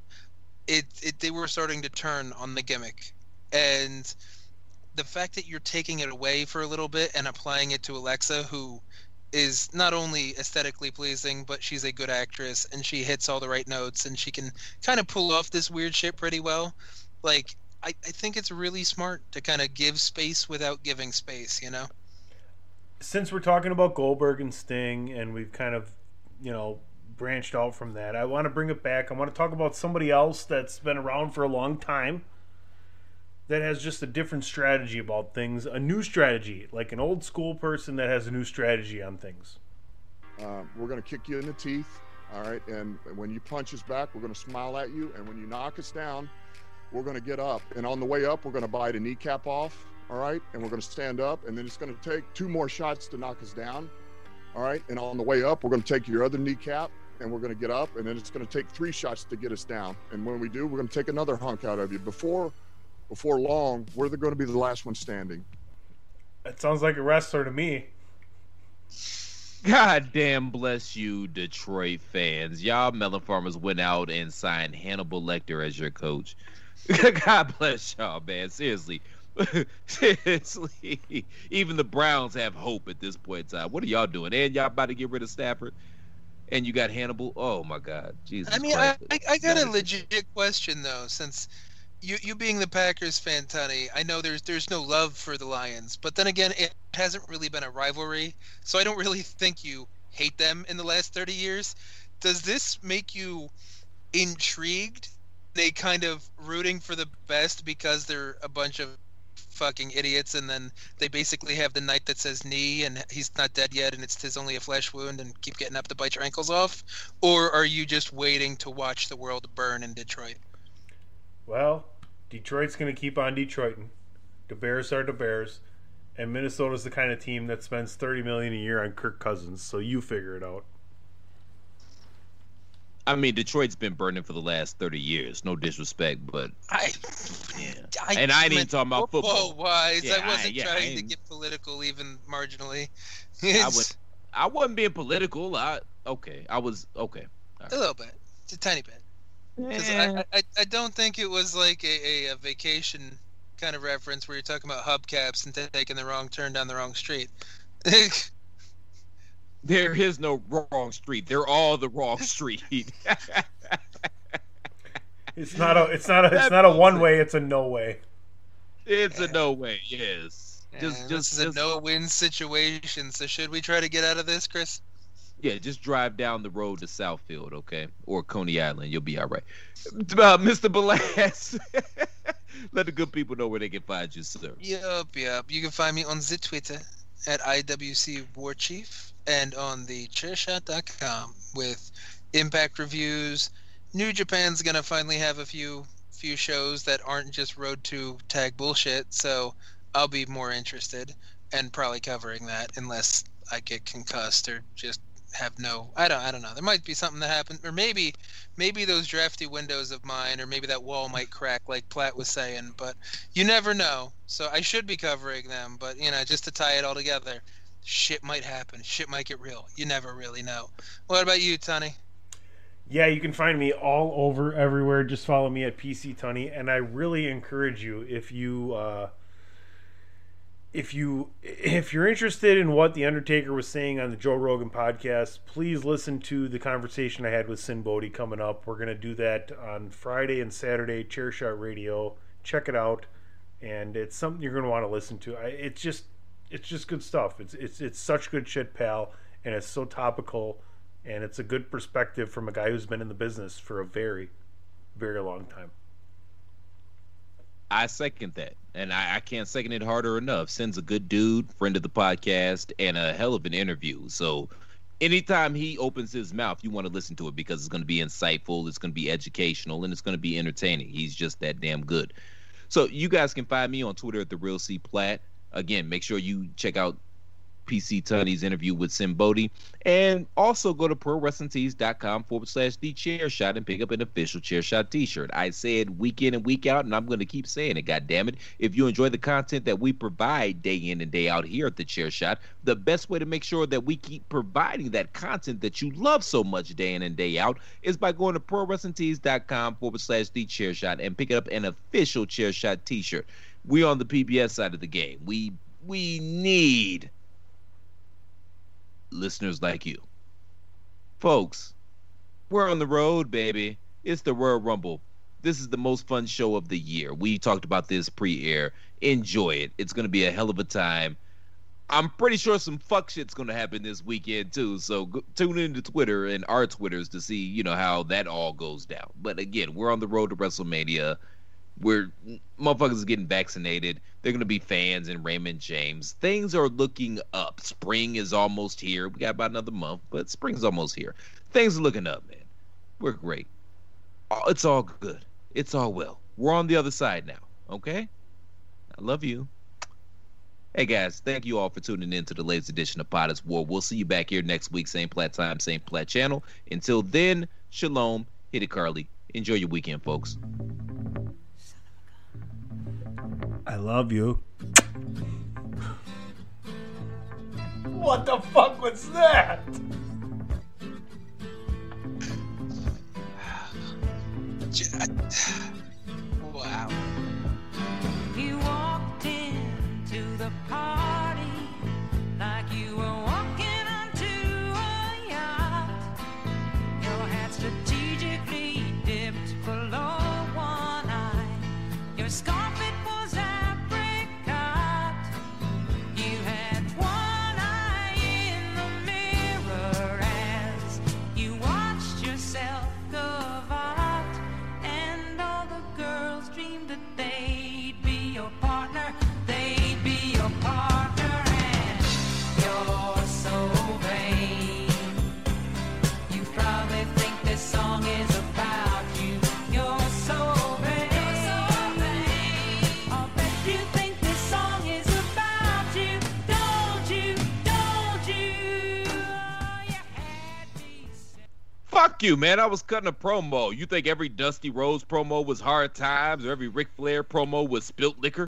it, it they were starting to turn on the gimmick, and the fact that you're taking it away for a little bit and applying it to Alexa, who is not only aesthetically pleasing, but she's a good actress and she hits all the right notes and she can kind of pull off this weird shit pretty well. Like, I, I think it's really smart to kind of give space without giving space, you know? Since we're talking about Goldberg and Sting, and we've kind of, you know, branched out from that, I want to bring it back. I want to talk about somebody else that's been around for a long time that has just a different strategy about things, a new strategy, like an old school person that has a new strategy on things. Uh, we're going to kick you in the teeth, all right? And when you punch us back, we're going to smile at you. And when you knock us down, we're going to get up. And on the way up, we're going to bite a kneecap off, all right? And we're going to stand up. And then it's going to take two more shots to knock us down, all right? And on the way up, we're going to take your other kneecap and we're going to get up. And then it's going to take three shots to get us down. And when we do, we're going to take another hunk out of you. Before, before long, we're going to be the last one standing. That sounds like a wrestler to me. God damn bless you, Detroit fans. Y'all melon farmers went out and signed Hannibal Lecter as your coach. <laughs> God bless y'all, man. Seriously. <laughs> Seriously. Even the Browns have hope at this point in time. What are y'all doing? And y'all about to get rid of Stafford? And you got Hannibal? Oh my God. Jesus I mean, I, I, I got a legit question, though, since you you being the Packers fan, Tony, I know there's there's no love for the Lions, but then again, it hasn't really been a rivalry, so I don't really think you hate them in the last 30 years. Does this make you intrigued? They kind of rooting for the best because they're a bunch of fucking idiots, and then they basically have the knight that says knee, and he's not dead yet, and it's his only a flesh wound, and keep getting up to bite your ankles off, or are you just waiting to watch the world burn in Detroit? Well, Detroit's going to keep on Detroiting. The Bears are the Bears, and Minnesota's the kind of team that spends thirty million a year on Kirk Cousins. So you figure it out. I mean, Detroit's been burning for the last 30 years. No disrespect, but. I, I and I ain't even meant talking about football. wise. Yeah, I wasn't yeah, I trying to get political even marginally. I, <laughs> It's would, I wasn't being political. I Okay. I was. Okay. a little bit, just a tiny bit. 'Cause I, I, I don't think it was like a, a, a vacation kind of reference where you're talking about hubcaps and taking the wrong turn down the wrong street. <laughs> There is no wrong street. They're all the wrong street. <laughs> It's not a. It's not a. It's not a one way. It's a no way. it's a no way. Yes. And Just, this just, a just no-win situation. So should we try to get out of this, Chris? Yeah, just drive down the road to Southfield, okay, or Coney Island. You'll be all right. Uh, Mr. Belass, <laughs> let the good people know where they can find you, sir. Yup, yup. You can find me on the Twitter at IWC War Chief and on the chairshot.com with impact reviews. New Japan's gonna finally have a few few shows that aren't just road to tag bullshit, so I'll be more interested and probably covering that unless I get concussed or just have no I don't I don't know. There might be something that happened or maybe maybe those drafty windows of mine or maybe that wall might crack like Platt was saying, but you never know. So I should be covering them, but you know, just to tie it all together, shit might happen. Shit might get real. You never really know. What about you, Tony? Yeah, you can find me all over everywhere. Just follow me at PC Tunney, and I really encourage you if you uh, if you if you're interested in what the Undertaker was saying on the Joe Rogan podcast, please listen to the conversation I had with Sinn Bodhi coming up. We're gonna do that on Friday and Saturday, Chairshot Radio. Check it out, and it's something you're gonna want to listen to. I, it's just it's just good stuff. It's it's it's such good shit, pal, and it's so topical, and it's a good perspective from a guy who's been in the business for a very, very long time. I second that, and I, I can't second it harder enough. Sinn's a good dude, friend of the podcast, and a hell of an interview. So, anytime he opens his mouth, you want to listen to it because it's going to be insightful, it's going to be educational, and it's going to be entertaining. He's just that damn good. So, you guys can find me on Twitter at the Real C Platt. Again, make sure you check out PC Tunney's interview with Sinn Bodhi. And also go to ProWrestlingTees.com forward slash the chair shot and pick up an official chair shot t shirt. I say it week in and week out, and I'm going to keep saying it, God damn it. If you enjoy the content that we provide day in and day out here at the chair shot, the best way to make sure that we keep providing that content that you love so much day in and day out is by going to ProWrestlingTees.com forward slash the chair shot and picking up an official chair shot t shirt. We're on the PBS side of the game. We we need listeners like you. Folks, we're on the road, baby. It's the Royal Rumble. This is the most fun show of the year. We talked about this pre air. Enjoy it. It's going to be a hell of a time. I'm pretty sure some fuck shit's going to happen this weekend, too. So go, tune into Twitter and our Twitters to see, you know, how that all goes down. But again, we're on the road to WrestleMania. We're motherfuckers are getting vaccinated. They're gonna be fans in Raymond James. Things are looking up. Spring is almost here. We got about another month, but spring's almost here. Things are looking up, man. We're great. It's all good. It's all well. We're on the other side now. Okay. I love you. Hey guys, thank you all for tuning in to the latest edition of Potters War. We'll see you back here next week, same plat time, same plat channel. Until then, shalom, hit it, Carly. Enjoy your weekend, folks. I love you. What the fuck was that? Wow. You walked into the party you, man. I was cutting a promo. You think every Dusty Rhodes promo was hard times or every Ric Flair promo was spilt liquor?